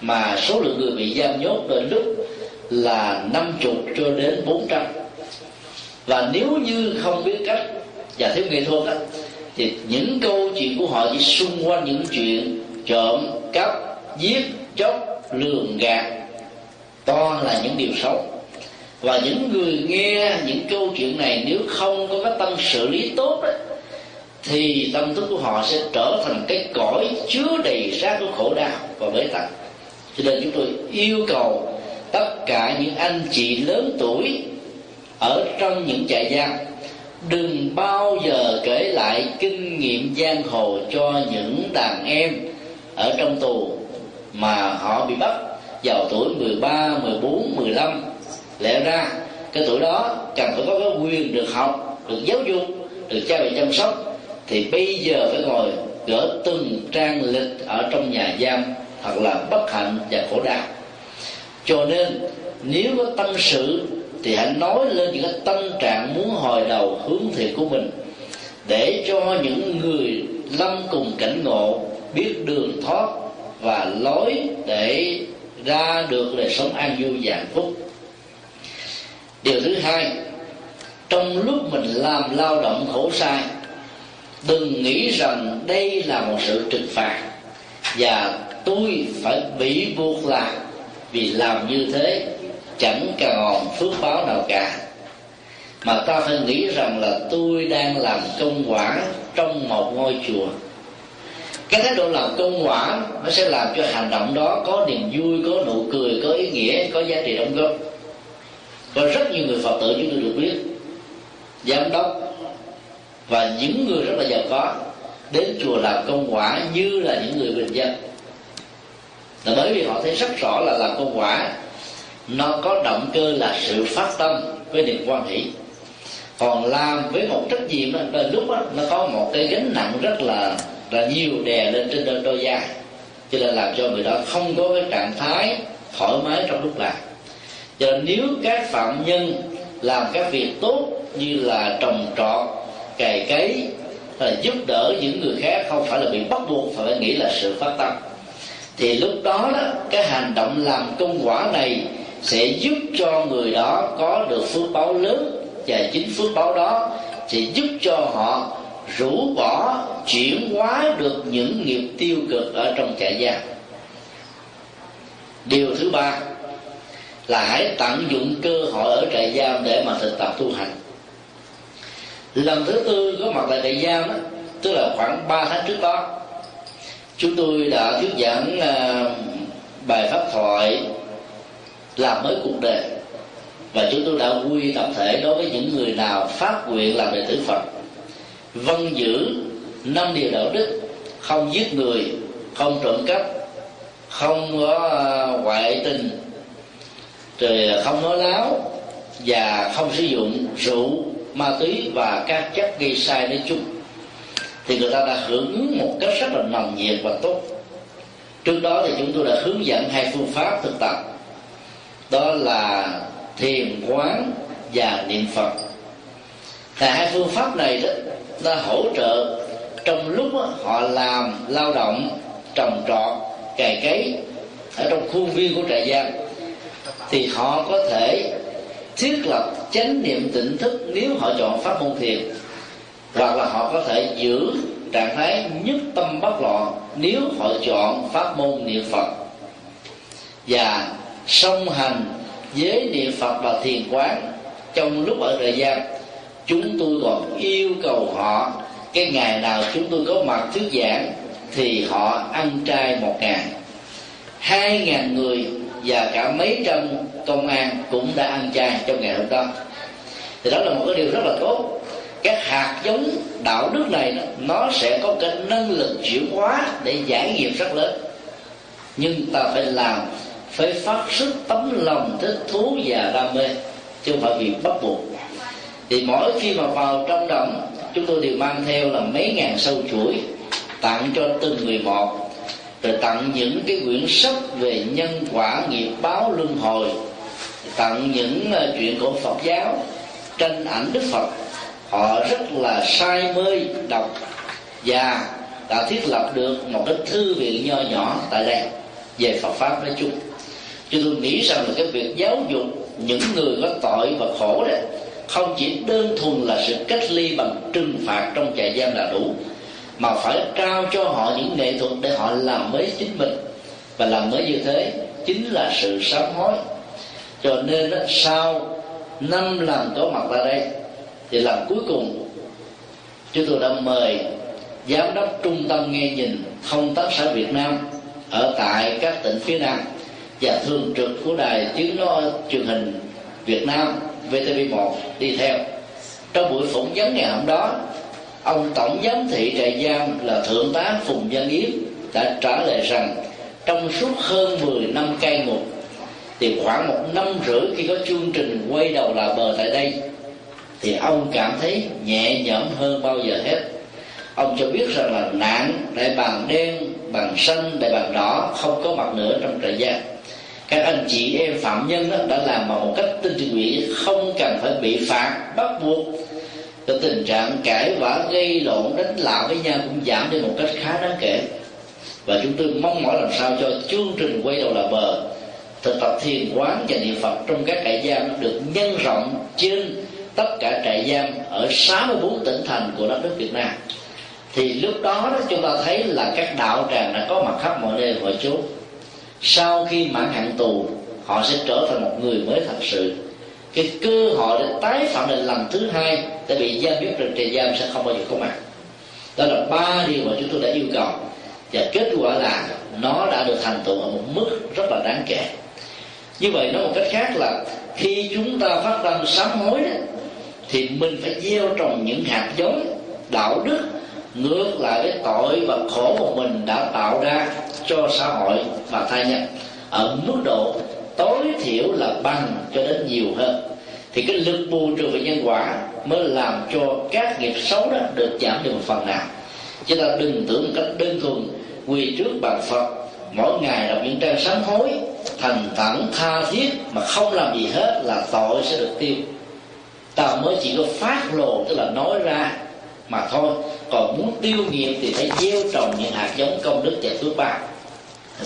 mà số lượng người bị giam nhốt đến lúc là năm chục cho đến bốn trăm. Và nếu như không biết cách và thiếu nghệ thuật đó thì những câu chuyện của họ chỉ xung quanh những chuyện trộm cắp, giết, chóc, lường gạt. Toàn là những điều xấu và những người nghe những câu chuyện này nếu không có cái tâm xử lý tốt đó, thì tâm thức của họ sẽ trở thành cái cõi chứa đầy rác của khổ đau và bế tắc. Cho nên chúng tôi yêu cầu tất cả những anh chị lớn tuổi ở trong những trại giam đừng bao giờ kể lại kinh nghiệm giang hồ cho những đàn em ở trong tù mà họ bị bắt vào tuổi 13, 14, 15 lẽ ra, cái tuổi đó cần phải có cái quyền được học, được giáo dục, được cha mẹ chăm sóc. Thì bây giờ phải ngồi gỡ từng trang lịch ở trong nhà giam thật là bất hạnh và khổ đau. Cho nên, nếu có tâm sự, thì hãy nói lên những cái tâm trạng muốn hồi đầu hướng thiện của mình, để cho những người lâm cùng cảnh ngộ biết đường thoát và lối để ra được đời sống an vui và hạnh phúc điều thứ hai, trong lúc mình làm lao động khổ sai, đừng nghĩ rằng đây là một sự trừng phạt và tôi phải bị buộc làm vì làm như thế chẳng còn phước báo nào cả. Mà ta phải nghĩ rằng là tôi đang làm công quả trong một ngôi chùa. Cái thái độ làm công quả nó sẽ làm cho hành động đó có niềm vui, có nụ cười, có ý nghĩa, có giá trị đóng góp có rất nhiều người phật tử chúng tôi được biết giám đốc và những người rất là giàu có đến chùa làm công quả như là những người bình dân. Là bởi vì họ thấy rất rõ là làm công quả nó có động cơ là sự phát tâm với niềm quan hỷ. Còn làm với một trách nhiệm đó, đôi lúc đó, nó có một cái gánh nặng rất là là nhiều đè lên trên đôi, đôi vai. Cho nên làm cho người đó không có cái trạng thái thoải mái trong lúc làm cho nên nếu các phạm nhân làm các việc tốt như là trồng trọt, cày cấy là giúp đỡ những người khác không phải là bị bắt buộc phải nghĩ là sự phát tâm. Thì lúc đó đó, cái hành động làm công quả này sẽ giúp cho người đó có được phước báo lớn và chính phước báo đó sẽ giúp cho họ rũ bỏ, chuyển hóa được những nghiệp tiêu cực ở trong trại giam. Điều thứ ba là hãy tận dụng cơ hội ở trại giam để mà thực tập tu hành. Lần thứ tư có mặt tại trại giam đó tức là khoảng 3 tháng trước đó chúng tôi đã thuyết giảng uh, bài pháp thoại làm mới cuộc đời. Và chúng tôi đã quy tập thể đối với những người nào phát nguyện làm đệ tử phật. Vân giữ năm điều đạo đức không giết người không trộm cắp không có à, ngoại tình rồi không nói láo và không sử dụng rượu ma túy và các chất gây sai nói chung. Thì người ta đã hưởng ứng một cách rất là nồng nhiệt và tốt. Trước đó thì chúng tôi đã hướng dẫn hai phương pháp thực tập. Đó là thiền quán và niệm phật. Thì hai phương pháp này đó nó hỗ trợ trong lúc đó, họ làm lao động trồng trọt cày cấy ở trong khuôn viên của trại giam thì họ có thể thiết lập chánh niệm tỉnh thức nếu họ chọn pháp môn thiền. Hoặc là họ có thể giữ trạng thái nhất tâm bất loạn nếu họ chọn pháp môn niệm phật. Và song hành với niệm phật và thiền quán, trong lúc ở thời gian, chúng tôi còn yêu cầu họ cái ngày nào chúng tôi có mặt thuyết giảng thì họ ăn trai một ngày hai ngàn người và cả mấy trăm công an cũng đã ăn chay trong ngày hôm đó. Thì đó là một cái điều rất là tốt. Các hạt giống đạo đức này nó sẽ có cái năng lực chuyển hóa để giải nghiệp rất lớn. Nhưng ta phải làm, phải phát xuất tấm lòng thích thú và đam mê, chứ không phải vì bắt buộc. Thì mỗi khi mà vào trong động chúng tôi đều mang theo là mấy ngàn sâu chuỗi, tặng cho từng người một rồi tặng những cái quyển sách về nhân quả nghiệp báo luân hồi. Tặng những ờ, chuyện của phật giáo, tranh ảnh đức phật. Họ rất là say mê đọc và đã thiết lập được một cái thư viện nho nhỏ tại đây, về Phật pháp nói chung. Cho tôi nghĩ rằng là cái việc giáo dục những người có tội và khổ đấy không chỉ đơn thuần là sự cách ly bằng trừng phạt trong trại giam là đủ mà phải trao cho họ những nghệ thuật để họ làm mới chính mình. Và làm mới như thế chính là sự sám hối. Cho nên đó, sau năm lần có mặt tại đây thì lần cuối cùng chúng tôi đã mời giám đốc trung tâm nghe nhìn thông tác xã Việt Nam ở tại các tỉnh phía Nam và thường trực của đài tiếng nói truyền hình Việt Nam VTV1 đi theo. Trong buổi phỏng vấn ngày hôm đó ông tổng giám thị trại giam là thượng tá phùng văn yếm đã trả lời rằng, trong suốt hơn 10 năm cai ngục, thì khoảng một năm rưỡi khi có chương trình quay đầu là bờ tại đây, thì ông cảm thấy nhẹ nhõm hơn bao giờ hết. Ông cho biết rằng là nạn đại bàng đen, bàng xanh, đại bàng đỏ không có mặt nữa trong trại giam. Các anh chị em phạm nhân đó đã làm bằng một cách tinh nguyện không cần phải bị phạt, bắt buộc cái tình trạng cãi vã gây lộn đánh lạo với nhau cũng giảm đi một cách khá đáng kể. Và chúng tôi mong mỏi làm sao cho chương trình quay đầu là bờ. Thực tập thiền quán và niệm phật trong các trại giam được nhân rộng trên tất cả trại giam ở 64 tỉnh thành của đất nước Việt Nam. Thì lúc đó, đó chúng ta thấy là các đạo tràng đã có mặt khắp mọi nơi mọi chỗ sau khi mãn hạn tù họ sẽ trở thành một người mới thật sự. Cái cơ hội để tái phạm định lần thứ hai đã bị giam biết trong trại giam sẽ không bao giờ có mặt. Đó là ba điều mà chúng tôi đã yêu cầu. Và kết quả là nó đã được thành tựu ở một mức rất là đáng kể. Như vậy nói một cách khác là khi chúng ta phát tâm sám hối đó, thì mình phải gieo trồng những hạt giống đạo đức ngược lại với tội và khổ của mình đã tạo ra cho xã hội và thai nhân. Ở mức độ tối thiểu là bằng cho đến nhiều hơn. Thì cái lực bù trừ về nhân quả mới làm cho các nghiệp xấu đó được giảm đi một phần nào. Chúng ta đừng tưởng một cách đơn thuần, quỳ trước bàn phật, mỗi ngày đọc những trang sám hối, thành thẳng tha thiết mà không làm gì hết là tội sẽ được tiêu. Ta mới chỉ có phát lộ, tức là nói ra mà thôi. Còn muốn tiêu nghiệp thì phải gieo trồng những hạt giống công đức và phước ba.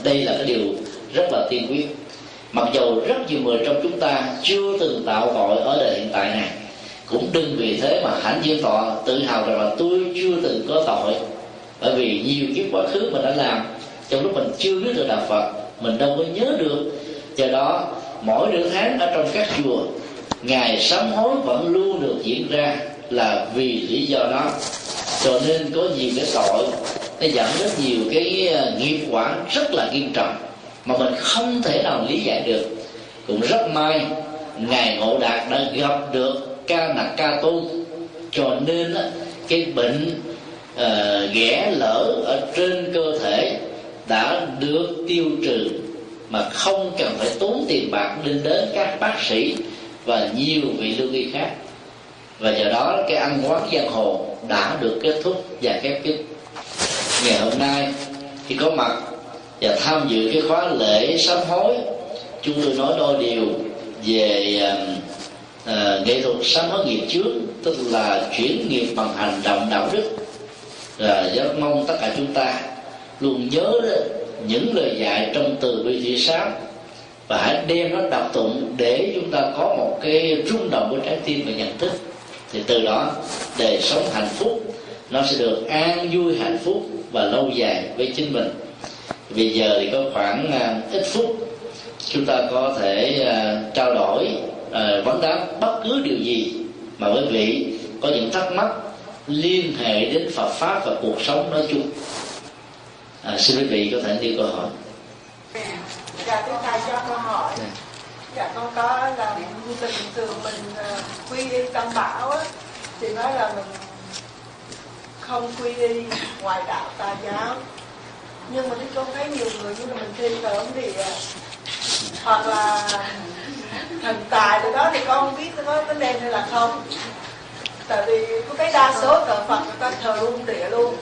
Đây là cái điều rất là tiên quyết. Mặc dù rất nhiều người trong chúng ta chưa từng tạo tội ở đời hiện tại này cũng đừng vì thế mà hãnh diện tọa tự hào rằng là tôi chưa từng có tội. Bởi vì nhiều kiếp quá khứ mình đã làm, trong lúc mình chưa biết được đạo phật, mình đâu có nhớ được. Do đó, mỗi nửa tháng ở trong các chùa, ngày sám hối vẫn luôn được diễn ra là vì lý do đó. Cho nên có nhiều cái tội, nó dẫn đến nhiều cái ờ, nghiệp quả rất là nghiêm trọng mà mình không thể nào lý giải được. Cũng rất may ngài ngộ đạt đã gặp được ca nặc ca tôn cho nên cái bệnh uh, ghẻ lỡ ở trên cơ thể đã được tiêu trừ mà không cần phải tốn tiền bạc lên đến các bác sĩ và nhiều vị lương y khác. Và do đó cái ăn quán giang hồ đã được kết thúc và khép kín. Ngày hôm nay khi có mặt và tham dự cái khóa lễ sám hối chúng tôi nói đôi điều về uh, uh, nghệ thuật sám hối nghiệp trước tức là chuyển nghiệp bằng hành động đạo đức. Và rất mong tất cả chúng ta luôn nhớ đó những lời dạy trong từ bi thị sám và hãy đem nó đọc tụng để chúng ta có một cái rung động của trái tim và nhận thức. Thì từ đó đời sống hạnh phúc nó sẽ được an vui hạnh phúc và lâu dài với chính mình. Bây giờ thì có khoảng à, ít phút chúng ta có thể à, trao đổi uh, vấn đáp bất cứ điều gì mà quý vị có những thắc mắc liên hệ đến Phật pháp và cuộc sống nói chung. À, xin quý vị có thể đi câu hỏi. Dạ tôi thầy cho câu hỏi. Dạ, dạ con có là bình thường mình quy y tâm bảo á thì nói là mình không quy y ngoài đạo tà giáo. Nhưng mà đi con thấy nhiều người như là mình thi tưởng thì hoặc là thần tài từ đó thì con không biết có vấn đề hay là không. Tại vì có cái đa số thờ phật người ta thờ luôn địa luôn.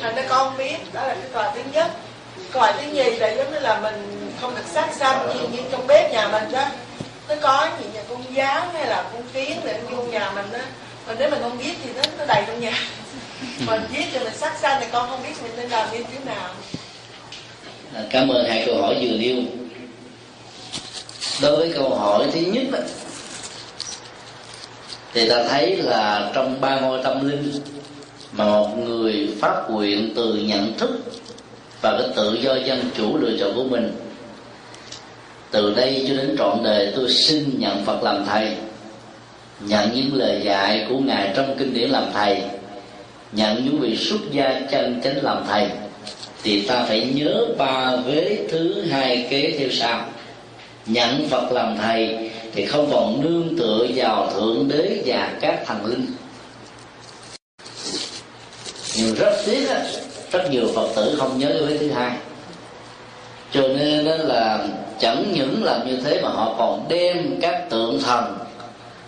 Thành ra con không biết đó là cái còi thứ nhất. Còi thứ nhì là giống như là mình không được sát sanh như, như trong bếp nhà mình đó. Nó có gì nhà con giáo hay là con kiến để vô nhà mình đó còn nếu mình không biết thì nó, nó đầy trong nhà. Mình biết cho mình sát sanh thì con không biết mình nên làm như thế nào. À, cảm ơn hai câu hỏi vừa nêu đối với câu hỏi thứ nhất đó, thì ta thấy là trong ba ngôi tâm linh mà một người phát nguyện từ nhận thức và cái tự do dân chủ lựa chọn của mình từ đây cho đến trọn đời tôi xin nhận phật làm thầy nhận những lời dạy của ngài trong kinh điển làm thầy nhận những vị xuất gia chân chánh làm thầy thì ta phải nhớ ba vế thứ hai kế theo sau nhận phật làm thầy thì không còn nương tựa vào thượng đế và các thần linh. Nhưng rất tiếc á, rất nhiều phật tử không nhớ cái thứ hai. Cho nên đó là chẳng những làm như thế mà họ còn đem các tượng thần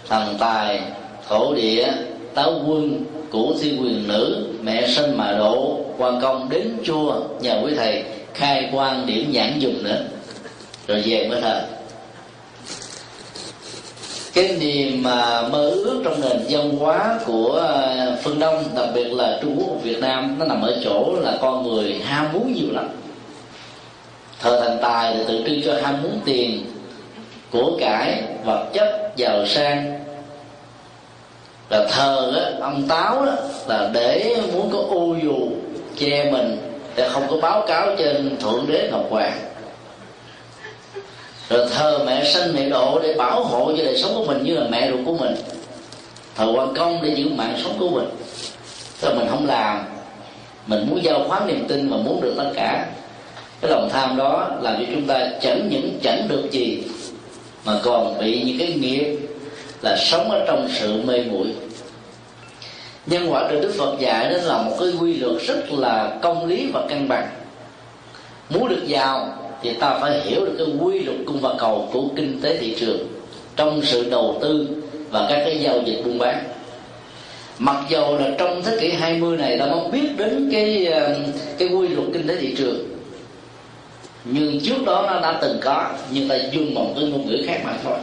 thần tài, thổ địa, táo quân của thiên quyền nữ, mẹ sinh mà độ, quan công đến chùa nhờ quý thầy khai quan điểm giảng dùng nữa rồi về mới thờ. Cái niềm mà mơ ước trong nền văn hóa của à, phương đông đặc biệt là trung quốc việt nam nó nằm ở chỗ là con người ham muốn nhiều lắm. Thờ thần tài thì tự trưng cho ham muốn tiền của cải vật chất giàu sang. Là thờ á, ông táo đó, là để muốn có ô dù che mình để không có báo cáo trên thượng đế ngọc hoàng rồi thờ mẹ sanh mẹ độ để bảo hộ cho đời sống của mình như là mẹ ruột của mình. Thờ quan công để giữ mạng sống của mình. Thế mình không làm, mình muốn giao khoán niềm tin mà muốn được tất cả. Cái lòng tham đó làm cho chúng ta chẳng những chẳng được gì, mà còn bị những cái nghiệp là sống ở trong sự mê muội. Nhân quả được đức phật dạy đó là một cái quy luật rất là công lý và cân bằng. Muốn được giàu thì ta phải hiểu được cái quy luật cung và cầu của kinh tế thị trường trong sự đầu tư và các cái giao dịch buôn bán. Mặc dầu là trong thế kỷ 20 này ta mới biết đến cái um, cái quy luật kinh tế thị trường, nhưng trước đó nó đã từng có, nhưng ta dùng một cái ngôn ngữ khác mà thôi.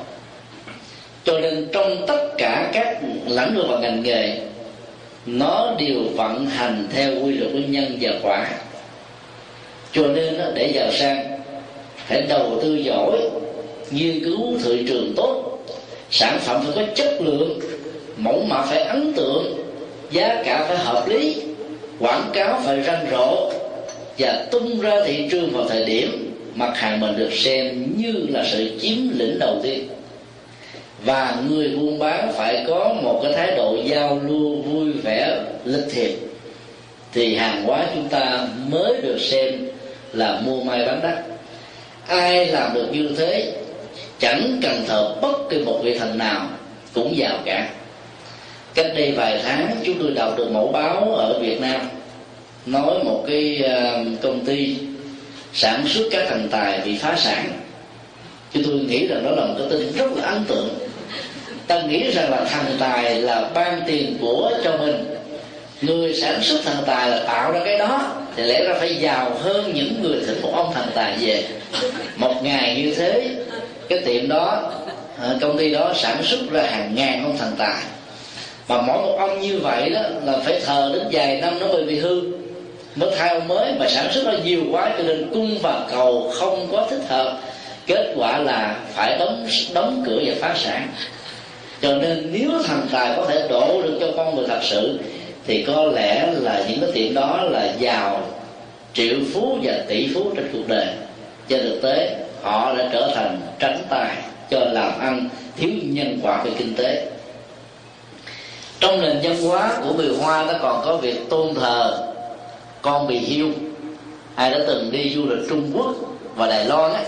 Cho nên trong tất cả các lãnh vực và ngành nghề, nó đều vận hành theo quy luật của nhân và quả. Cho nên để giàu sang phải đầu tư giỏi, nghiên cứu thị trường tốt. Sản phẩm phải có chất lượng, mẫu mã phải ấn tượng, giá cả phải hợp lý, quảng cáo phải răng rộ và tung ra thị trường vào thời điểm mặt hàng mình được xem như là sự chiếm lĩnh đầu tiên. Và người buôn bán phải có một cái thái độ giao lưu vui vẻ, lịch thiệp. Thì hàng hóa chúng ta mới được xem là mua may bán đắt ai làm được như thế, chẳng cần thờ bất kỳ một vị thần nào cũng giàu cả. Cách đây vài tháng, chúng tôi đọc được mẫu báo ở việt nam, nói một cái ờ, công ty sản xuất các thần tài bị phá sản. Chúng tôi nghĩ rằng đó là một cái tin rất là ấn tượng. Ta nghĩ rằng là thần tài là ban tiền của cho mình người sản xuất thần tài là tạo ra cái đó, thì lẽ ra phải giàu hơn những người thỉnh một ông thần tài về. Một ngày như thế, cái tiệm đó công ty đó sản xuất ra hàng ngàn ông thần tài. Mà mỗi một ông như vậy đó là phải thờ đến vài năm nó mới bị hư. Mới thay ông mới mà sản xuất ra nhiều quá cho nên cung và cầu không có thích hợp. Kết quả là phải đóng đóng cửa và phá sản. Cho nên nếu thần tài có thể đổ được cho con người thật sự thì có lẽ là những cái tiệm đó là giàu triệu phú và tỷ phú trên cuộc đời. Trên thực tế, họ đã trở thành tránh tài cho làm ăn thiếu nhân quả về kinh tế. Trong nền văn hóa của người hoa nó còn có việc tôn thờ con bị hiu. Ai đã từng đi du lịch trung quốc và đài loan ấy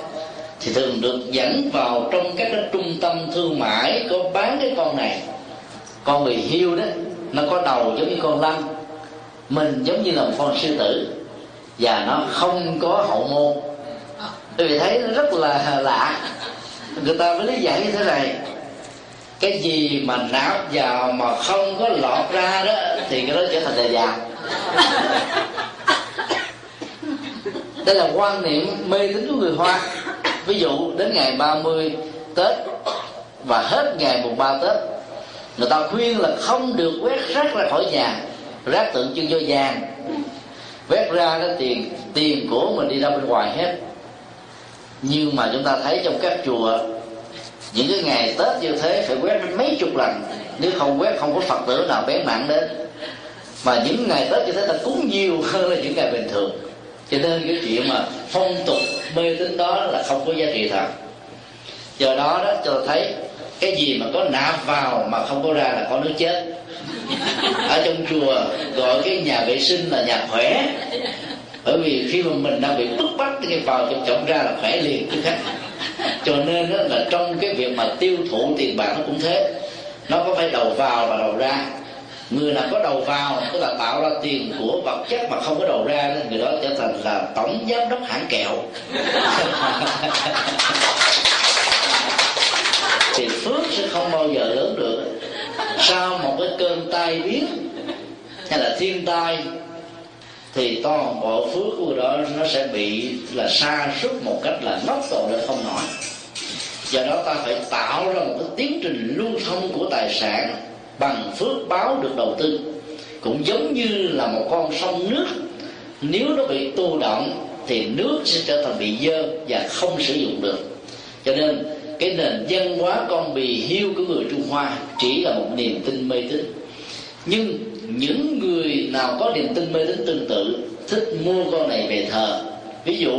thì thường được dẫn vào trong các cái trung tâm thương mại có bán cái con này. Con bị hiu đó nó có đầu giống như con lăn. Mình giống như là một con sư tử. Và nó không có hậu môn. Quý vị thấy nó rất là lạ. Người ta mới lý giải như thế này. Cái gì mà não vào mà không có lọt ra đó, thì cái đó trở thành là già. Đây là quan niệm mê tín của người hoa. Ví dụ đến ngày 30 tết và hết ngày mùng ba tết người ta khuyên là không được quét rác ra khỏi nhà. Rác tượng trưng cho vàng. Quét ra cái tiền tiền của mình đi ra bên ngoài hết. Nhưng mà chúng ta thấy trong các chùa, những cái ngày tết như thế phải quét mấy chục lần. Nếu không quét, không có phật tử nào bén mạng đến. Mà những ngày tết như thế ta cúng nhiều *laughs* hơn là những ngày bình thường. Cho nên cái chuyện mà phong tục mê tín đó là không có giá trị thật. Do đó đó cho thấy cái gì mà có nạp vào mà không có ra là có nước chết. Ở trong chùa, gọi cái nhà vệ sinh là nhà khỏe. Bởi vì khi mà mình đang bị bức bách cái vào trong trọng ra là khỏe liền, chứ khác. Cho nên đó là trong cái việc mà tiêu thụ tiền bạc nó cũng thế. Nó có phải đầu vào và đầu ra. Người nào có đầu vào, tức là tạo ra tiền của vật chất mà không có đầu ra người đó trở thành là tổng giám đốc hãng kẹo. *laughs* Thì phước sẽ không bao giờ lớn được. Sau một cái cơn tai biến, hay là thiên tai, thì toàn bộ phước của đó nó sẽ bị là sa sút một cách là nóc tổ lên không nổi. Do đó ta phải tạo ra một cái tiến trình lưu thông của tài sản bằng phước báo được đầu tư. Cũng giống như là một con sông nước, nếu nó bị tu động thì nước sẽ trở thành bị dơ và không sử dụng được. Cho nên cái nền văn hóa con bì hiu của người trung hoa chỉ là một niềm tin mê tín. Nhưng những người nào có niềm tin mê tín tương tự thích mua con này về thờ. Ví dụ,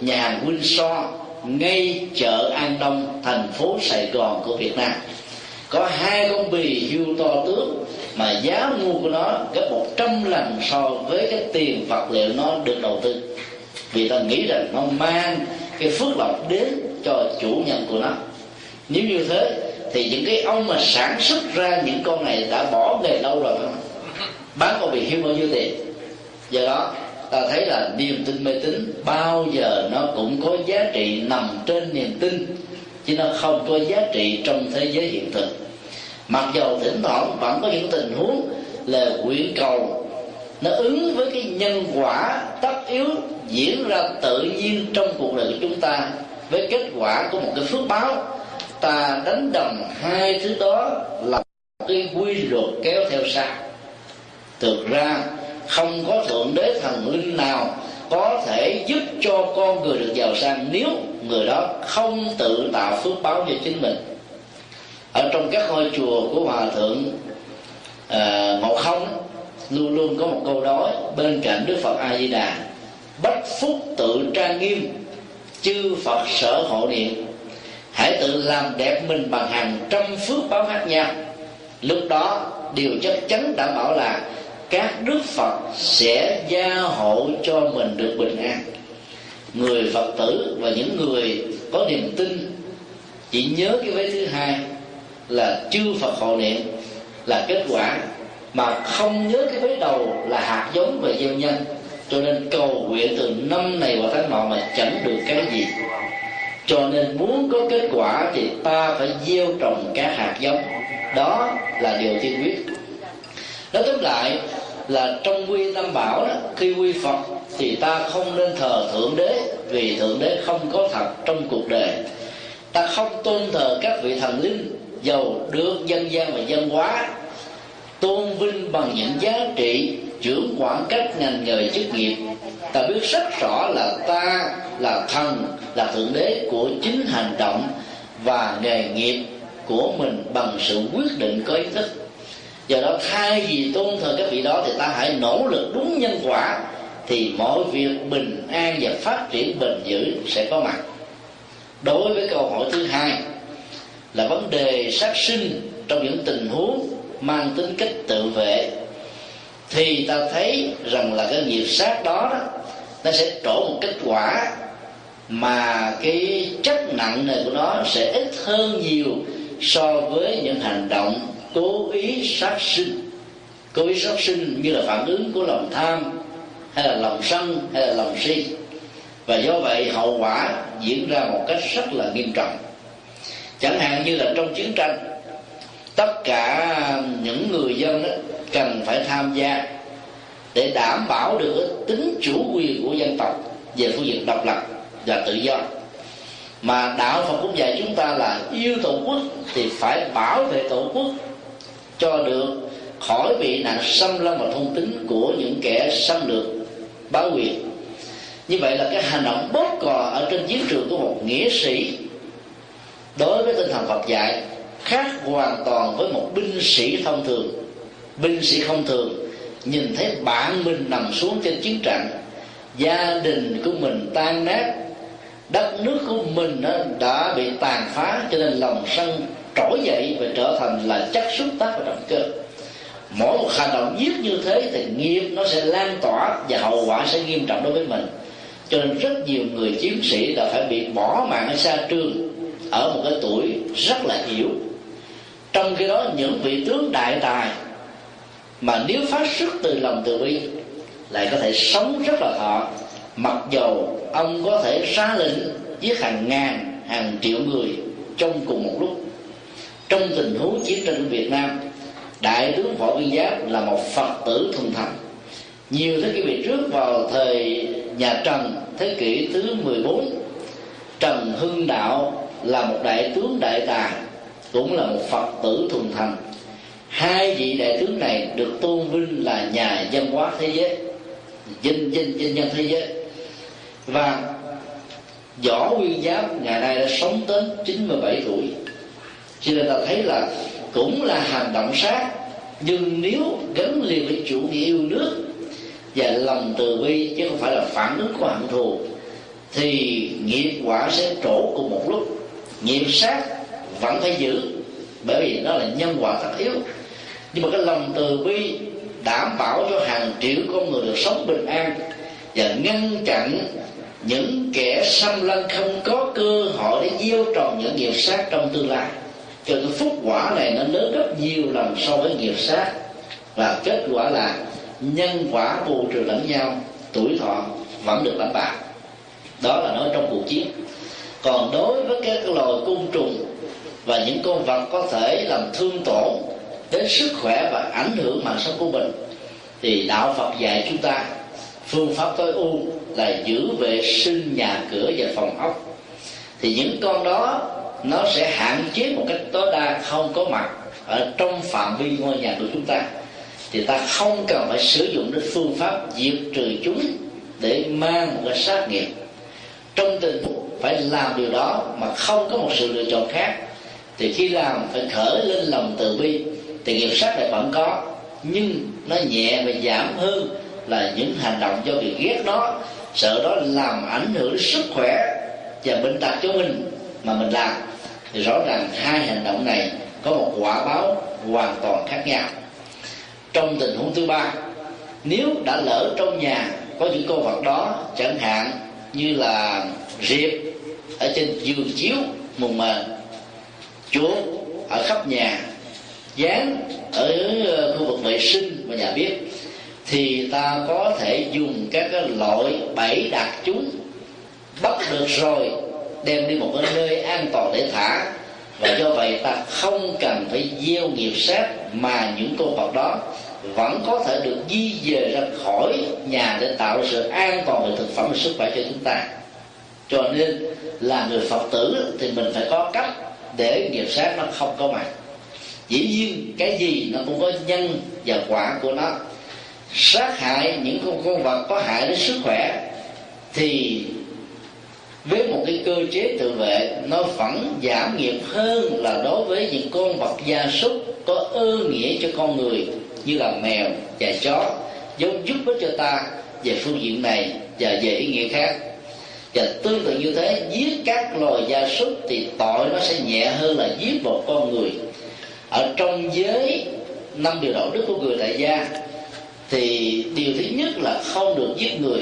nhà hàng so ngay chợ An Đông, thành phố Sài Gòn của Việt Nam. Có hai con bì hiu to tướng mà giá mua của nó gấp một trăm lần so với cái tiền vật liệu nó được đầu tư. Vì ta nghĩ rằng nó mang cái phước lộc đến cho chủ nhân của nó. Nếu như thế, thì những cái ông mà sản xuất ra những con này đã bỏ nghề lâu rồi không? Bán con bị hiếu bao nhiêu tiền? Do đó, ta thấy là niềm tin mê tín bao giờ nó cũng có giá trị nằm trên niềm tin, chứ nó không có giá trị trong thế giới hiện thực. Mặc dầu thỉnh thoảng vẫn có những tình huống là nguyện cầu nó ứng với cái nhân quả tất yếu diễn ra tự nhiên trong cuộc đời của chúng ta với kết quả của một cái phước báo. Ta đánh đồng hai thứ đó là cái quy luật kéo theo sau. Thực ra không có thượng đế thần linh nào có thể giúp cho con người được giàu sang nếu người đó không tự tạo phước báo cho chính mình. Ở trong các ngôi chùa của hòa thượng à, ngộ không luôn luôn có một câu nói, bên cạnh đức phật a di đà bách phúc tự trang nghiêm, chư phật sở hộ niệm. Hãy tự làm đẹp mình bằng hàng trăm phước báo khác nhau. Lúc đó, điều chắc chắn đảm bảo là các đức phật sẽ gia hộ cho mình được bình an. Người phật tử và những người có niềm tin chỉ nhớ cái vế thứ hai là chư phật hộ niệm là kết quả mà không nhớ cái vế đầu là hạt giống về gieo nhân. Cho nên cầu nguyện từ năm này qua tháng nọ mà chẳng được cái gì. Cho nên muốn có kết quả thì ta phải gieo trồng các hạt giống. Đó là điều tiên quyết. Nói tóm lại là trong quy tam bảo đó, khi quy phật thì ta không nên thờ thượng đế, vì thượng đế không có thật trong cuộc đời. Ta không tôn thờ các vị thần linh, giàu được dân gian và dân hóa tôn vinh bằng những giá trị, trưởng quản các ngành nghề chức nghiệp. Ta biết rất rõ là ta là thần, là thượng đế của chính hành động và nghề nghiệp của mình bằng sự quyết định có ý thức. Do đó, thay vì tôn thờ các vị đó thì ta hãy nỗ lực đúng nhân quả, thì mọi việc bình an và phát triển bền vững sẽ có mặt. Đối với câu hỏi thứ hai là vấn đề sát sinh trong những tình huống mang tính cách tự vệ thì ta thấy rằng là cái nghiệp sát đó, đó nó sẽ trổ một kết quả mà cái chất nặng này của nó sẽ ít hơn nhiều so với những hành động cố ý sát sinh. Cố ý sát sinh như là phản ứng của lòng tham hay là lòng sân hay là lòng si. Và do vậy hậu quả diễn ra một cách rất là nghiêm trọng. Chẳng hạn như là trong chiến tranh tất cả những người dân đó cần phải tham gia để đảm bảo được tính chủ quyền của dân tộc về phương diện độc lập và tự do. Mà đạo phật cũng dạy chúng ta là yêu tổ quốc thì phải bảo vệ tổ quốc cho được khỏi bị nạn xâm lăng và thông tính của những kẻ xâm lược bá quyền. Như vậy là cái hành động bóp cò ở trên chiến trường của một nghĩa sĩ đối với tinh thần Phật dạy khác hoàn toàn với một binh sĩ thông thường. Binh sĩ không thường, nhìn thấy bạn mình nằm xuống trên chiến trận, gia đình của mình tan nát, đất nước của mình đã bị tàn phá, cho nên lòng sân trỗi dậy và trở thành là chất xúc tác và động cơ. Mỗi một hành động giết như thế thì nghiệp nó sẽ lan tỏa và hậu quả sẽ nghiêm trọng đối với mình. Cho nên rất nhiều người chiến sĩ đã phải bị bỏ mạng ở xa trường, ở một cái tuổi rất là yếu trong khi đó, những vị tướng đại tài mà nếu phát xuất từ lòng từ bi lại có thể sống rất là thọ. Mặc dầu ông có thể ra lệnh giết hàng ngàn, hàng triệu người trong cùng một lúc. Trong tình huống chiến tranh Việt Nam, đại tướng võ nguyên giáp là một phật tử thuần thành. Nhiều thế kỷ về trước, vào thời nhà Trần, thế kỷ thứ 14 Trần Hưng Đạo là một đại tướng đại tài cũng là một phật tử thuần thành. Hai vị đại tướng này được tôn vinh là nhà văn hóa thế giới dân dân dân nhân thế giới. Và võ nguyên giáp ngày nay đã sống tới 97 tuổi. Cho nên ta thấy là cũng là hành động sát, nhưng nếu gắn liền với chủ nghĩa yêu nước và lòng từ bi, chứ không phải là phản ứng của hận thù, thì nghiệp quả sẽ trổ cùng một lúc. Nghiệp sát vẫn phải giữ. Bởi vì nó là nhân quả tất yếu. Nhưng mà cái lòng từ bi đảm bảo cho hàng triệu con người được sống bình an và ngăn chặn những kẻ xâm lăng không có cơ hội để gieo trồng những nghiệp sát trong tương lai. Cho cái phúc quả này nó lớn gấp nhiều lần so với nghiệp sát. Và kết quả là nhân quả bù trừ lẫn nhau, tuổi thọ vẫn được đảm bảo đó là nói trong cuộc chiến. Còn đối với các loài côn trùng và những con vật có thể làm thương tổn đến sức khỏe và ảnh hưởng mạng sống của mình. Thì đạo Phật dạy chúng ta, phương pháp tối ưu là giữ vệ sinh nhà cửa và phòng ốc. Thì những con đó, nó sẽ hạn chế một cách tối đa không có mặt ở trong phạm vi ngôi nhà của chúng ta. Thì ta không cần phải sử dụng đến phương pháp diệt trừ chúng để mang một cái sát nghiệp. Trong tình huống phải làm điều đó mà không có một sự lựa chọn khác thì khi làm phải khởi lên lòng từ bi. Thì nghiệp sát này vẫn có nhưng nó nhẹ và giảm hơn là những hành động do việc ghét đó, sợ đó làm ảnh hưởng đến sức khỏe và bệnh tật cho mình mà mình làm. Thì rõ ràng hai hành động này có một quả báo hoàn toàn khác nhau. Trong tình huống thứ ba nếu đã lỡ trong nhà có những con vật đó chẳng hạn như là riệp ở trên giường chiếu mùng mền chuột ở khắp nhà, dán ở ờ, khu vực vệ sinh và nhà bếp thì ta có thể dùng các cái loại bẫy đặt chúng, bắt được rồi, đem đi một cái nơi an toàn để thả. Và do vậy ta không cần phải gieo nghiệp sát mà những con vật đó vẫn có thể được di dời ra khỏi nhà để tạo sự an toàn về thực phẩm và sức khỏe cho chúng ta. Cho nên là người phật tử thì mình phải có cách để nghiệp sát nó không có mặt dĩ nhiên, cái gì nó cũng có nhân và quả của nó. Sát hại những con con vật có hại đến sức khỏe, thì với một cái cơ chế tự vệ, nó vẫn giảm nghiệp hơn là đối với những con vật gia súc có ơn nghĩa cho con người, như là mèo và chó, giống giúp ích cho ta về phương diện này và về ý nghĩa khác và tương tự như thế giết các loài gia súc thì tội nó sẽ nhẹ hơn là giết một con người. Ở trong giới năm điều đạo đức của người đại gia thì điều thứ nhất là không được giết người.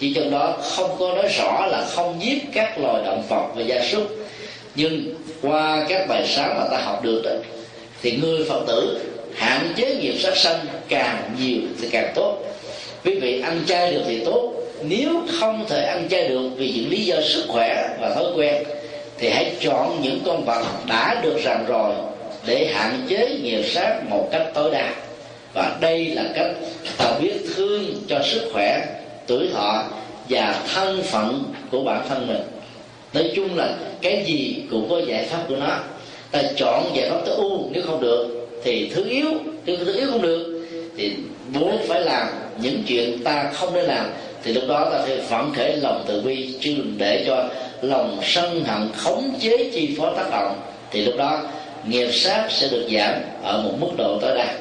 Chỉ trong đó không có nói rõ là không giết các loài động vật và gia súc. Nhưng qua các bài sáng mà ta học được đó, thì người phật tử hạn chế nghiệp sát sanh càng nhiều thì càng tốt. Quý vị ăn chay được thì tốt nếu không thể ăn chay được vì những lý do sức khỏe và thói quen, thì hãy chọn những con vật đã được ràng rồi để hạn chế nghiệp sát một cách tối đa. Và đây là cách ta biết thương cho sức khỏe, tuổi thọ và thân phận của bản thân mình. Nói chung là cái gì cũng có giải pháp của nó. Ta chọn giải pháp tối ưu, nếu không được thì thứ yếu, nếu thứ yếu không được thì muốn phải làm những chuyện ta không nên làm thì lúc đó ta phải phản khởi lòng từ bi, chứ đừng để cho lòng sân hận khống chế chi phối tác động. Thì lúc đó nghiệp sát sẽ được giảm ở một mức độ tối đa.